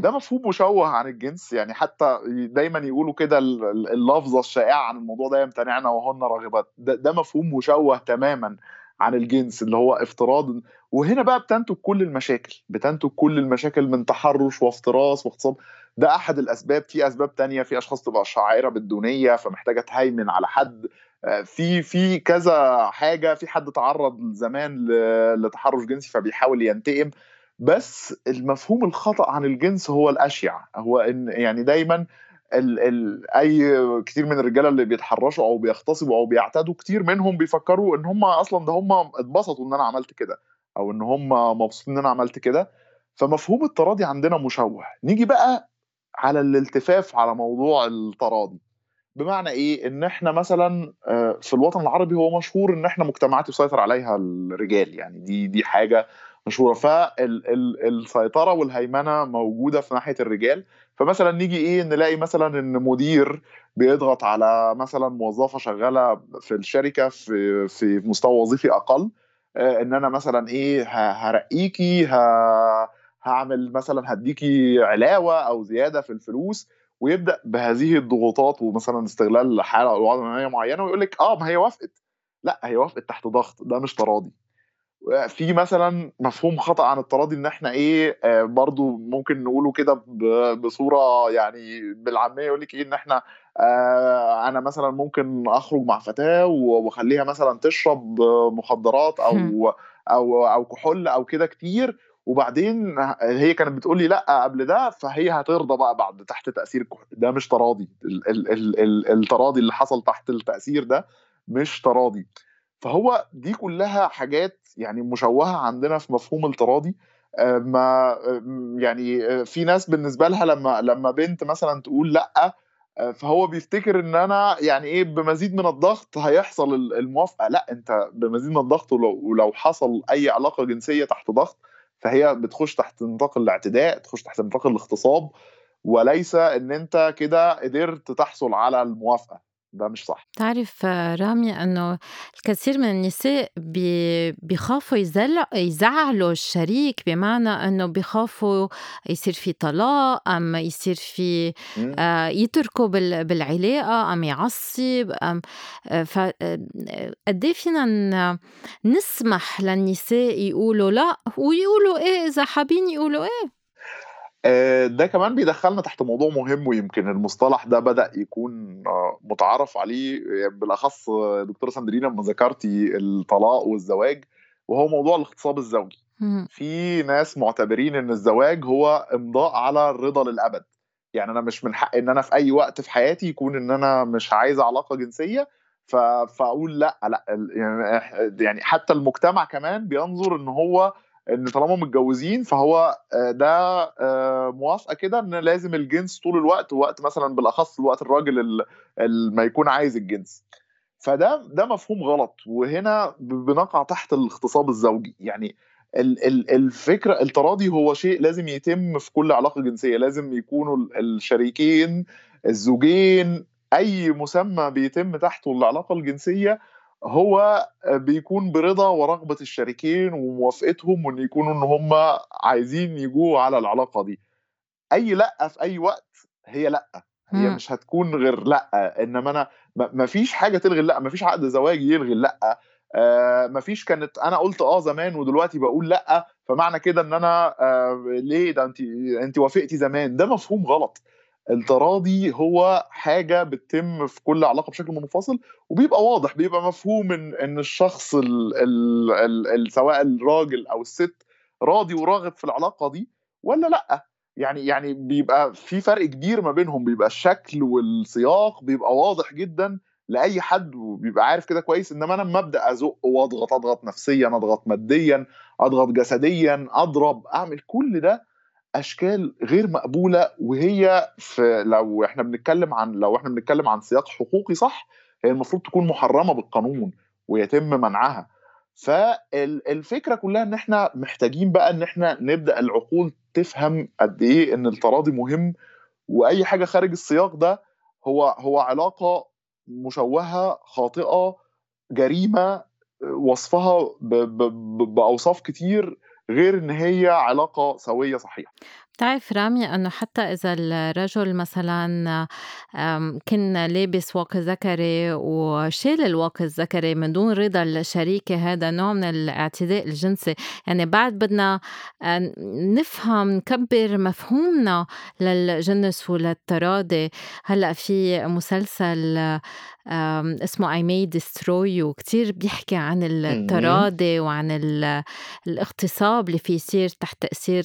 ده مفهوم مشوه عن الجنس يعني حتى دايما يقولوا كده اللفظة الشائعة عن الموضوع ده يمتنعن وهن راغبات. ده, ده مفهوم مشوه تماما عن الجنس اللي هو افتراض. وهنا بقى بتنتج كل المشاكل بتنتج كل المشاكل من تحرش وافتراس واغتصاب. ده أحد الأسباب. في أسباب تانية في أشخاص تبقى شاعرة بالدونية فمحتاجة تهيمن على حد. آه، في في كذا حاجة. في حد تعرض زمان لتحرش جنسي فبيحاول ينتقم. بس المفهوم الخطأ عن الجنس هو الأشيع. هو إن يعني دايما ال ال أي كتير من الرجالة اللي بيتحرشوا أو بيغتصبوا أو بيعتدوا كتير منهم بيفكروا إن هم أصلا ده هم اتبسطوا إن أنا عملت كده أو إن هم مبسوطين إن أنا عملت كده. فمفهوم التراضي عندنا مشوه. نيجي بقى على الالتفاف على موضوع التراضي. بمعنى إيه؟ إن إحنا مثلا آه، في الوطن العربي هو مشهور إن إحنا مجتمعات يسيطر عليها الرجال. يعني دي دي حاجة مشهوره فالسيطره والهيمنة موجودة في ناحية الرجال. فمثلا نيجي إيه نلاقي مثلا إن مدير بيضغط على مثلا موظفة شغالة في الشركة في في مستوى وظيفي أقل آه، إن أنا مثلا إيه هرقيكي هعمل مثلا هديكي علاوة أو زيادة في الفلوس ويبدأ بهذه الضغوطات ومثلا استغلال حالة أو وضع معينة ويقول لك آه ما هي وافقت. لأ هي وافقت تحت ضغط ده مش تراضي. في مثلا مفهوم خطأ عن التراضي إن إحنا إيه آه برضو ممكن نقوله كده بصورة يعني بالعامية يقول لك إيه إن إحنا آه أنا مثلا ممكن أخرج مع فتاة وأخليها مثلا تشرب مخدرات أو أو أو كحول أو كده كتير. وبعدين هي كانت بتقول لي لا قبل ده فهي هترضى بقى بعد تحت تأثير الكحول ده مش تراضي. ال ال ال ال التراضي اللي حصل تحت التأثير ده مش تراضي. فهو دي كلها حاجات يعني مشوهة عندنا في مفهوم التراضي. آه، ما يعني آه، في ناس بالنسبة لها لما لما بنت مثلا تقول لأ آه، فهو بيفتكر إن أنا يعني إيه بمزيد من الضغط هيحصل الموافقة. لأ أنت بمزيد من الضغط ولو, ولو حصل أي علاقة جنسية تحت ضغط فهي بتخش تحت نطاق الاعتداء تخش تحت نطاق الاغتصاب وليس إن أنت كده قدرت تحصل على الموافقة. ده مش صح. تعرف رامي إنه الكثير من النساء بيخافوا يزعلوا الشريك بمعنى إنه بيخافوا يصير في طلاق أم يصير في آه يتركوا بالعلاقة أم يعصب أم آه، ف آه، إيه فينا نسمح للنساء يقولوا لا ويقولوا إيه إذا حابين يقولوا إيه. ده كمان بيدخلنا تحت موضوع مهم ويمكن المصطلح ده بدأ يكون آه، متعارف عليه بالأخص دكتورة ساندرينا لما ذكرتي الطلاق والزواج وهو موضوع الاغتصاب الزوجي. في ناس معتبرين إن الزواج هو امضاء على الرضا للأبد. يعني أنا مش من حق إن أنا في أي وقت في حياتي يكون إن أنا مش عايز علاقة جنسية فأقول لأ لأ يعني, يعني حتى المجتمع كمان بينظر إن هو إن طالما متجوزين فهو آه، ده آه، موافقة كده إن لازم الجنس طول الوقت وقت مثلا بالأخص الوقت الراجل ما يكون عايز الجنس. فده ده مفهوم غلط. وهنا بنقع تحت الاغتصاب الزوجي. يعني الفكرة التراضي هو شيء لازم يتم في كل علاقة جنسية. لازم يكونوا الشريكين الزوجين أي مسمى بيتم تحته العلاقه الجنسية هو بيكون برضا ورغبة الشريكين وموافقتهم وإن يكونوا إن هم عايزين يجوا على العلاقة دي. أي لأ في أي وقت هي لأ. هي م. مش هتكون غير لأ. إنما أنا ما فيش حاجة تلغي لأ. ما فيش عقد زواجي يلغي لأ. آه ما فيش كانت أنا قلت آه زمان ودلوقتي بقول لأ. فمعنى كده إن أنا آه ليه ده انت انت وافقتي زمان؟ ده مفهوم غلط. التراضي هو حاجة بتتم في كل علاقة بشكل منفصل وبيبقى واضح بيبقى مفهوم إن إن الشخص ال ال ال ال سواء الراجل أو الست راضي وراغب في العلاقة دي ولا لأ؟ يعني يعني بيبقى في فرق كبير ما بينهم بيبقى الشكل والسياق بيبقى واضح جدا لأي حد وبيبقى عارف كده كويس إنما أنا لما أبدأ أزق وأضغط أضغط نفسيا أضغط ماديا أضغط جسديا أضرب أعمل كل ده أشكال غير مقبولة وهي في لو إحنا بنتكلم عن لو إحنا بنتكلم عن سياق حقوقي صح هي المفروض تكون محرمة بالقانون ويتم منعها. فالفكرة كلها إن إحنا محتاجين بقى إن إحنا نبدأ العقول تفهم قد إيه إن التراضي مهم وأي حاجة خارج السياق ده هو هو علاقة مشوهة خاطئة جريمة وصفها بأوصاف كتير. غير إن هي علاقة سوية صحيحة. بتعرف رامي إنه حتى إذا الرجل مثلا كان لابس واقي ذكري وشال الواقي الذكري من دون رضا الشريكة هذا نوع من الاعتداء الجنسي. يعني بعد بدنا نفهم نكبر مفهومنا للجنس وللتراضي. هلأ في مسلسل اسمه I May Destroy You. كتير بيحكي عن التراضي وعن الاغتصاب اللي في يصير تحت تأثير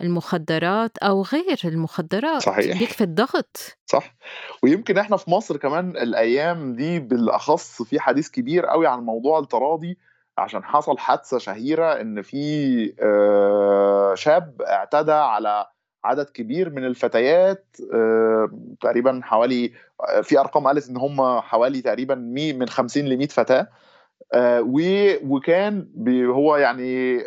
المخدرات أو غير المخدرات. صحيح. بيكفي الضغط. صح. ويمكن إحنا في مصر كمان الأيام دي بالأخص في حديث كبير قوي عن موضوع التراضي عشان حصل حادثة شهيرة إن في شاب اعتدى على عدد كبير من الفتيات آه، تقريبا حوالي آه، في أرقام قالت إن هم حوالي تقريبا من 50 ل 100 فتاة آه، وكان هو يعني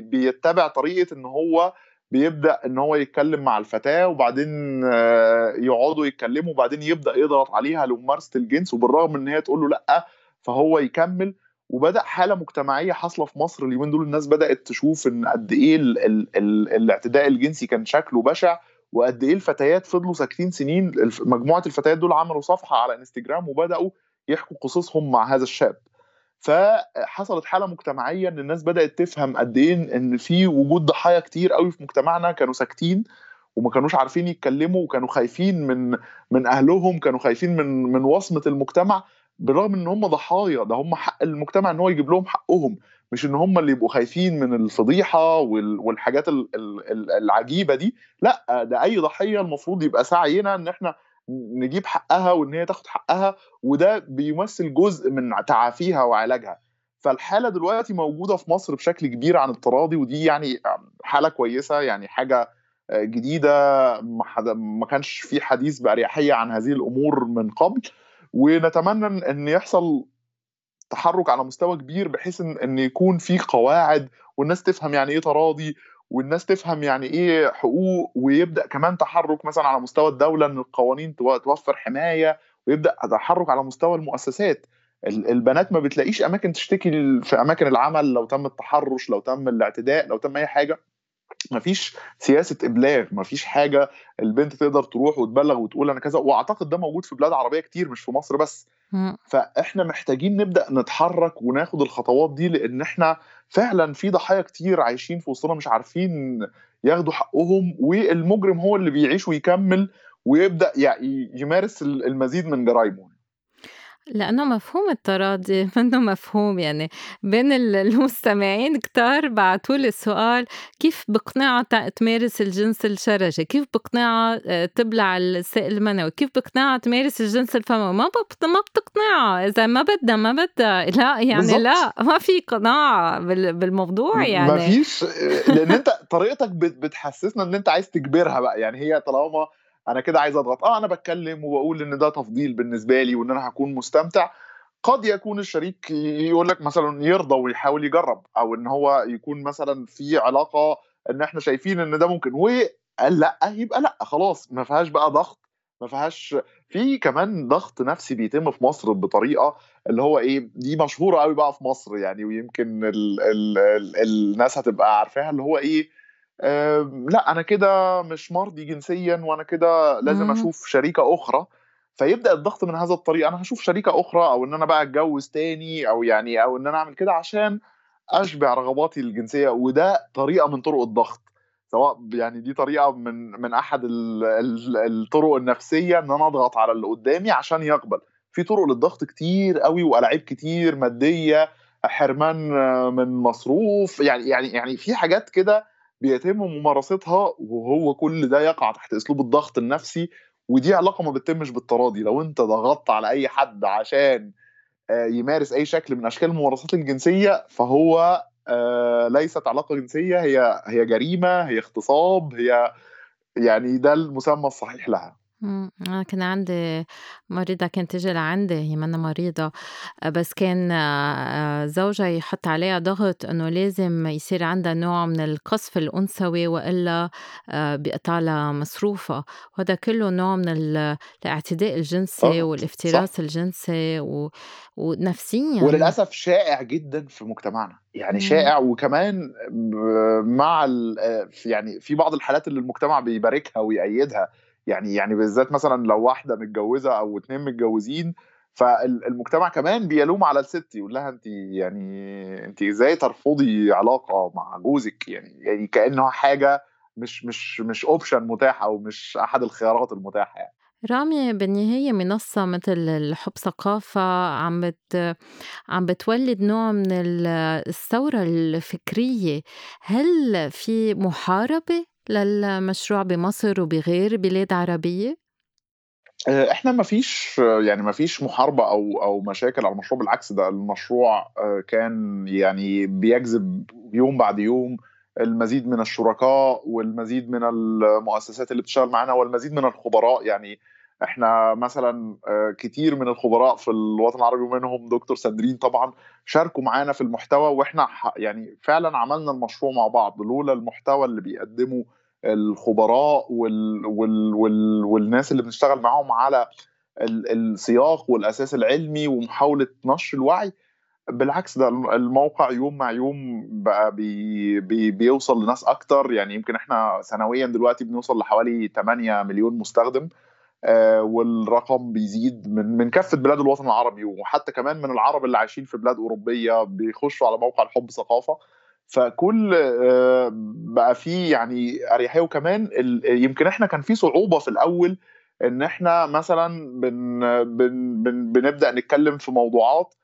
بيتبع طريقة إن هو بيبدأ إن هو يتكلم مع الفتاة وبعدين يقعدوا يتكلموا وبعدين يبدأ يضغط عليها لممارسة الجنس وبالرغم إن هي تقول له لأ فهو يكمل وبدأ حالة مجتمعية حاصلة في مصر اليومين دول. الناس بدأت تشوف إن قد إيه ال ال ال الاعتداء الجنسي كان شكله بشع وقد إيه الفتيات فضلوا ساكتين سنين. مجموعة الفتيات دول عملوا صفحة على إنستجرام وبدأوا يحكوا قصصهم مع هذا الشاب. فحصلت حالة مجتمعية إن الناس بدأت تفهم قد إيه إن في وجود ضحايا كتير قوي في مجتمعنا. كانوا ساكتين وما كانوش عارفين يتكلموا وكانوا خايفين من من أهلهم كانوا خايفين من من وصمة المجتمع. بالرغم إن هم ضحايا ده هم حق المجتمع إن هو يجيب لهم حقهم مش إن هم اللي يبقوا خايفين من الفضيحة والحاجات العجيبة دي. لأ ده أي ضحية المفروض يبقى سعينا إن إحنا نجيب حقها وإن هي تاخد حقها وده بيمثل جزء من تعافيها وعلاجها. فالحالة دلوقتي موجودة في مصر بشكل كبير عن التراضي ودي يعني حالة كويسة يعني حاجة جديدة ما كانش في حديث بأريحية عن هذه الأمور من قبل. ونتمنى ان يحصل تحرك على مستوى كبير بحيث ان يكون في قواعد والناس تفهم يعني إيه تراضي والناس تفهم يعني إيه حقوق ويبدأ كمان تحرك مثلا على مستوى الدولة إن القوانين توفر حماية ويبدأ تحرك على مستوى المؤسسات. البنات ما بتلاقيش أماكن تشتكي في أماكن العمل لو تم التحرش لو تم الاعتداء لو تم أي حاجة. مفيش سياسة إبلاغ مفيش حاجة البنت تقدر تروح وتبلغ وتقول أنا كذا وأعتقد ده موجود في بلاد عربية كتير مش في مصر بس. فإحنا محتاجين نبدأ نتحرك وناخد الخطوات دي لأن إحنا فعلا في ضحايا كتير عايشين في وسطنا مش عارفين ياخدوا حقهم والمجرم هو اللي بيعيش ويكمل ويبدأ يمارس المزيد من جرائمه. لأنه مفهوم التراضي منه مفهوم يعني. بين المستمعين كتار بعتوا لي السؤال كيف بقنعها تمارس الجنس الشرجي؟ كيف بقنعها آه، تبلع السائل المنوي؟ كيف بقنعها تمارس الجنس الفموي؟ ما ما بتقنعها. إذا ما بدها ما بدها. لا يعني بالزبط. لا ما في قناعة بالموضوع يعني ما فيش لأن أنت طريقتك بتحسسنا إن أنت عايز تجبرها بقى. يعني هي طالما أنا كده عايز أضغط. آه أنا بتكلم وبقول إن ده تفضيل بالنسبة لي وإن أنا هكون مستمتع. قد يكون الشريك يقول لك مثلا يرضى ويحاول يجرب أو إن هو يكون مثلا في علاقة إن إحنا شايفين إن ده ممكن. وقال لا يبقى لا خلاص ما فيهاش بقى ضغط ما فيهاش في كمان ضغط نفسي بيتم في مصر بطريقة اللي هو إيه دي مشهورة قوي بقى في مصر يعني ويمكن ال ال ال الناس هتبقى عارفاها اللي هو إيه لأ أنا كده مش مرضي جنسيا وأنا كده لازم أشوف شريكة أخرى. فيبدأ الضغط من هذا الطريق. أنا هشوف شريكة أخرى أو إن أنا بقى أتجوز تاني أو يعني أو إن أنا أعمل كده عشان أشبع رغباتي الجنسية. وده طريقة من طرق الضغط. سواء يعني دي طريقة من من أحد الطرق النفسية إن أنا أضغط على اللي قدامي عشان يقبل. في طرق للضغط كتير قوي والاعيب كتير مادية حرمان من مصروف يعني يعني يعني في حاجات كده بيتم ممارستها وهو كل ده يقع تحت أسلوب الضغط النفسي ودي علاقة ما بتتمش بالتراضي. لو أنت ضغطت على أي حد عشان آه، يمارس أي شكل من أشكال الممارسات الجنسية فهو آه، ليست علاقة جنسية هي هي جريمة هي اغتصاب هي يعني ده المسمى الصحيح لها. إمم، أنا كان عندي مريضة كانت تيجي لعندي هي مَنّا مريضة، بس كان آآ زوجها يحط عليها ضغط إنه لازم يصير عندها نوع من القصف الأنثوي وإلا بيقطع لها مصروفها، وهذا كلّه نوع من ال الاعتداء الجنسي آه، والإفتراس صح. الجنسي و ونفسيًا. وللأسف شائع جدًا في مجتمعنا، يعني إمم، شائع وكمان ب مع ال آآ ف يعني في بعض الحالات اللي المجتمع بيباركها ويأيّدها، يعني يعني بالذات مثلًا لو واحدة متجوّزة أو 2 متجوّزين، فال المجتمع كمان بيلوم على السِت، يقول لها أنتِ يعني أنتِ إزاي ترفضي علاقة مع جوزِك يعني يعني كإنها حاجة مش مش مش option متاح أو مش أحد الخيارات المتاحة يعني. رامي بالنهاية منصة متل الحُب ثقافة عم بت عم بتولد نوع من ال الثورة الفكرية، هل في محاربة للمشروع بمصر وبغير بلاد عربية؟ آآ إحنا ما فيش يعني ما فيش محاربة أو أو مشاكل على المشروع، بالعكس ده المشروع آآ كان يعني بيجذب يوم بعد يوم المزيد من الشركاء والمزيد من المؤسسات اللي بتشتغل معانا والمزيد من الخبراء، يعني إحنا مثلًا آآ كتير من الخبراء في الوطن العربي ومنهم دكتور ساندرين طبعًا شاركوا معانا في المحتوى، وإحنا ح يعني فعلًا عملنا المشروع مع بعض، لولا المحتوى اللي بيقدمه الخبراء وال وال وال والناس اللي بنشتغل معاهم على ال السياق والأساس العلمي ومحاولة نشر الوعي، بالعكس ده الم الموقع يوم مع يوم بقى بي بي بيوصل لناس أكتر، يعني يمكن إحنا سنويًا دلوقتي بنوصل لحوالي 8.000.000 مستخدم، آآ والرقم بيزيد من من كافة بلاد الوطن العربي، وحتى كمان من العرب اللي عايشين في بلاد أوروبية بيخشوا على موقع الحُب ثقافة، فكل آآ بقى في يعني أريحية، وكمان يمكن إحنا كان في صعوبة في الأول إن إحنا مثلًا بن بن بن بنبدأ نتكلم في موضوعات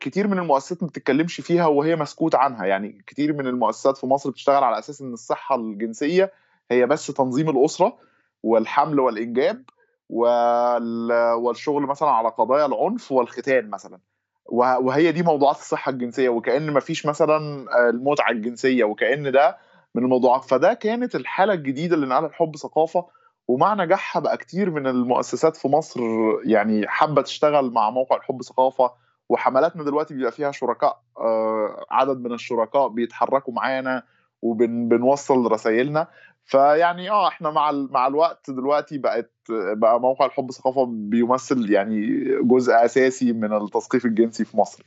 كتير من المؤسسات ما بتتكلمش فيها وهي مسكوت عنها، يعني كتير من المؤسسات في مصر بتشتغل على أساس إن الصحة الجنسية هي بس تنظيم الأسرة والحمل والإنجاب وال والشغل مثلًا على قضايا العنف والختان مثلًا، وه وهي دي موضوعات الصحة الجنسية، وكأن ما فيش مثلًا آآ المتعة الجنسية، وكأن ده من الموضوعات، فده كانت الحالة الجديدة اللي نقلها الحُب ثقافة، ومع نجاحها بقى كتير من المؤسسات في مصر يعني حابة تشتغل مع موقع الحُب ثقافة، وحملاتنا دلوقتي بيبقى فيها شركاء آآ عدد من الشركاء بيتحركوا معانا وبن بنوصّل رسايلنا، فيعني آه إحنا مع مع الوقت دلوقتي بقت بقى موقع الحُب ثقافة بيمثّل يعني جزء أساسي من التثقيف الجنسي في مصر.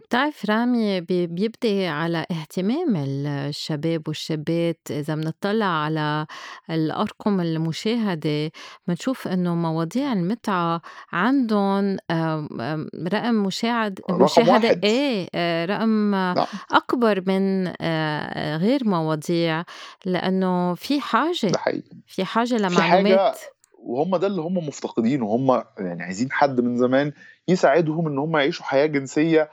وبتعرف رامي بي- بيبدي على اهتمام ال- الشباب والشابات إذا بنطلع على الأرقام المشاهدة بنشوف إنه مواضيع المتعة عندهم آم، آم، رقم مشاهد رقم مشاهدة 1 إيه آه، رقم نعم، أكبر من آه، غير مواضيع لأنه في حاجة ده حقيقي. في حاجة في لمعلومات. حاجة وهُم ده اللي هُم مفتقدينه، هُم يعني عايزين حد من زمان يساعدهم إن هُم يعيشوا حياة جنسية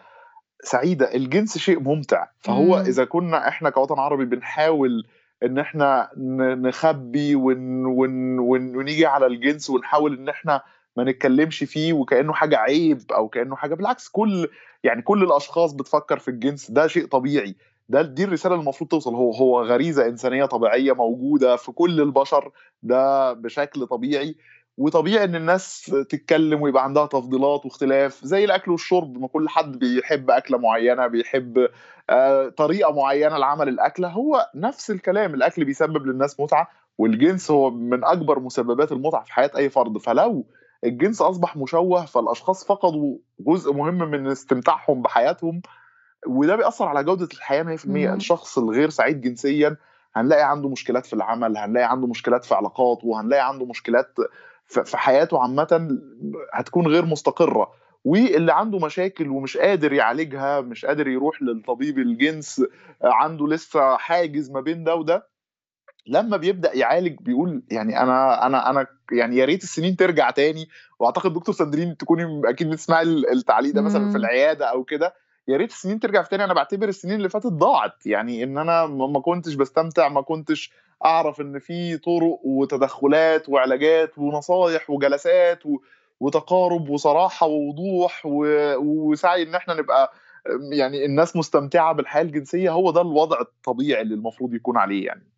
سعيدة، الجنس شيء ممتع، فهو مم. إذا كنا إحنا كوطن عربي بنحاول إن إحنا ن نخبّي ون ون ون ونيجي على الجنس ونحاول إن إحنا ما نتكلّمش فيه وكإنه حاجة عيب أو كإنه حاجة بالعكس كل يعني كل الأشخاص بتفكّر في الجنس، ده شيء طبيعي، ده دي الرسالة اللي المفروض توصل، هو هو غريزة إنسانية طبيعية موجودة في كل البشر، ده بشكل طبيعي، وطبيعي إن الناس تتكلم ويبقى عندها تفضيلات واختلاف زي الأكل والشرب، ما كل حد بيحب أكلة معيّنة، بيحب آآ طريقة معيّنة لعمل الأكلة، هو نفس الكلام، الأكل بيسبب للناس متعة، والجنس هو من أكبر مسببات المتعة في حياة أي فرد، فلو الجنس أصبح مشوّه، فالأشخاص فقدوا جزء مهم من استمتاعهم بحياتهم، وده بيأثّر على جودة الحياة 100%، مم. الشخص الغير سعيد جنسيًا هنلاقي عنده مشكلات في العمل، هنلاقي عنده مشكلات في علاقاته، هنلاقي عنده مشكلات في حياته عامةً هتكون غير مستقرة، واللي عنده مشاكل ومش قادر يعالجها، مش قادر يروح للطبيب الجنس، عنده لسه حاجز ما بين ده وده، لمّا بيبدأ يعالج بيقول يعني أنا أنا أنا يعني يا ريت السنين ترجع تاني، وأعتقد دكتور ساندرين تكوني أكيد بتسمعي ال التعليق ده مثلًا في مم. العيادة أو كده، يا ريت السنين ترجع تاني، أنا باعتبر السنين اللي فاتت ضاعت، يعني إن أنا ما كنتش باستمتع، ما كنتش أعرف إن في طرق وتدخلات وعلاجات ونصايح وجلسات و وتقارب وصراحة ووضوح و وسعي إن إحنا نبقى يعني الناس مستمتعة بالحياة الجنسية، هو ده الوضع الطبيعي اللي المفروض يكون عليه يعني.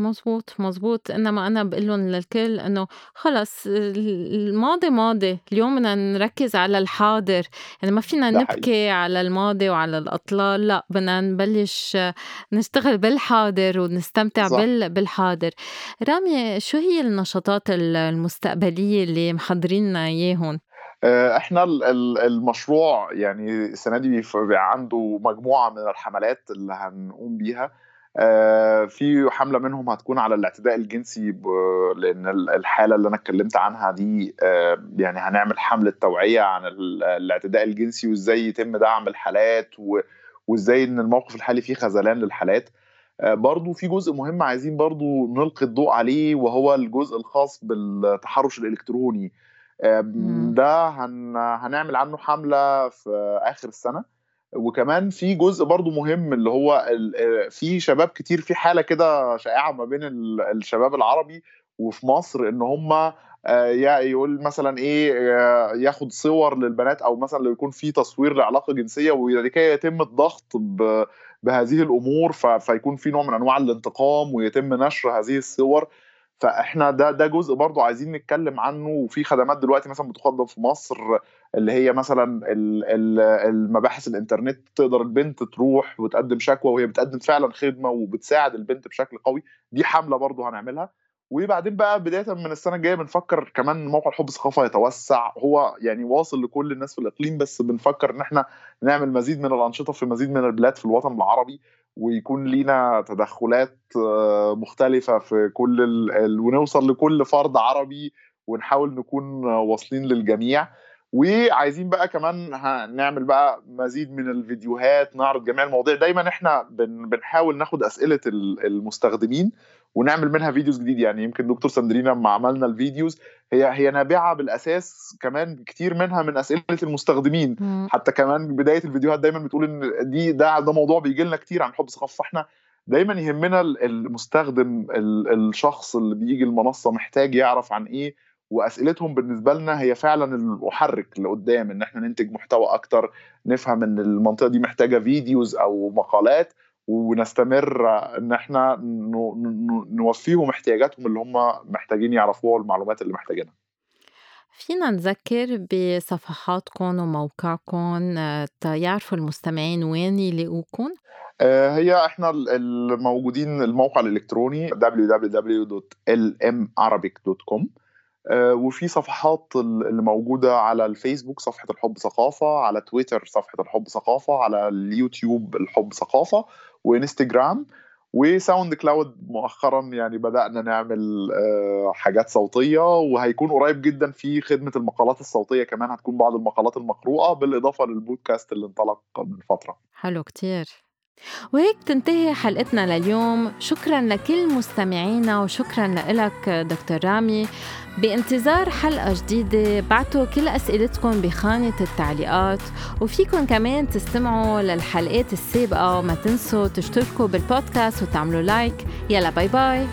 مزبوط مزبوط إنما أنا بقول لهم للكل إنه خلص الماضي ماضي اليوم بدنا نركز على الحاضر. يعني ما فينا نبكي حقيقي. على الماضي وعلى الأطلال لا بدنا نبلش نشتغل بالحاضر ونستمتع صح. بالحاضر. رامي شو هي النشاطات المستقبلية اللي محضرين إياهم؟ آه، إحنا المشروع يعني السنة دي عنده مجموعة من الحملات اللي هنقوم بيها. في حملة منهم هتكون على الاعتداء الجنسي لأن الحالة اللي أنا اتكلمت عنها دي آه، يعني هنعمل حملة توعية عن الاعتداء الجنسي وإزاي يتم دعم الحالات وإزاي إن الموقف الحالي فيه خذلان للحالات. برضو في جزء مهم عايزين برضو نلقي الضوء عليه وهو الجزء الخاص بالتحرش الإلكتروني. ده هن... هنعمل عنه حملة في آخر السنة. وكمان في جزء برضو مهم اللي هو في شباب كتير في حالة كده شائعة ما بين الشباب العربي وفي مصر إن هم يقول مثلا إيه ياخد صور للبنات أو مثلا لو يكون في تصوير لعلاقة جنسية ولكي يتم الضغط بهذه الأمور فيكون في نوع من أنواع الانتقام ويتم نشر هذه الصور. فاحنا ده ده جزء برضو عايزين نتكلم عنه. وفي خدمات دلوقتي مثلا بتقدم في مصر اللي هي مثلا المباحث الإنترنت تقدر البنت تروح وتقدم شكوى وهي بتقدم فعلا خدمة وبتساعد البنت بشكل قوي. دي حملة برضو هنعملها. وبعدين بقى بداية من السنة الجاية بنفكر كمان موقع الحب ثقافه يتوسع. هو يعني واصل لكل الناس في الإقليم بس بنفكر إن إحنا نعمل مزيد من الأنشطة في مزيد من البلاد في الوطن العربي. ويكون لينا تدخلات آه، مختلفة في كل ال... ونوصل لكل فرد عربي ونحاول نكون واصلين للجميع. وعايزين بقى كمان نعمل بقى مزيد من الفيديوهات نعرض جميع المواضيع. دايما إحنا بن... بنحاول ناخد أسئلة المستخدمين ونعمل منها videos جديد. يعني يمكن دكتور ساندرينا لما عملنا ال videos هي هي نابعة بالأساس كمان كتير منها من أسئلة المستخدمين. م. حتى كمان بداية الفيديوهات دايما بتقول إن دي ده ده موضوع بيجي لنا كتير عن حب ثقافة. فإحنا دايما يهمنا المستخدم الشخص اللي بيجي المنصة محتاج يعرف عن إيه وأسئلتهم بالنسبة لنا هي فعلا المحرك لقدام إن إحنا ننتج محتوى أكتر نفهم إن المنطقة دي محتاجة فيديوز أو مقالات. ونستمر إن إحنا نوفيهم احتياجاتهم اللي هم محتاجين يعرفوها والمعلومات اللي محتاجينها فينا نذكر بصفحاتكم وموقعكم يعرفوا المستمعين وين يلاقوكم؟ آه، هي إحنا الموجودين الموقع الإلكتروني www.lmarabic.com آه، وفي صفحات اللي موجودة على الفيسبوك صفحة الحب ثقافة على تويتر صفحة الحب ثقافة على اليوتيوب الحب ثقافة وإنستجرام و SoundCloud مؤخرا يعني بدأنا نعمل آه، حاجات صوتية وهيكون قريب جدا في خدمة المقالات الصوتية كمان هتكون بعض المقالات المقروءة بالإضافة للبودكاست اللي انطلق من فترة. حلو كتير. وهيك تنتهي حلقتنا لليوم. شكرا لكل مستمعينا وشكرا لك دكتور رامي. بانتظار حلقة جديدة. بعتوا كل أسئلتكم بخانة التعليقات. وفيكم كمان تستمعوا للحلقات السابقة. وما تنسوا تشتركوا بالبودكاست وتعملوا like. يلا bye bye.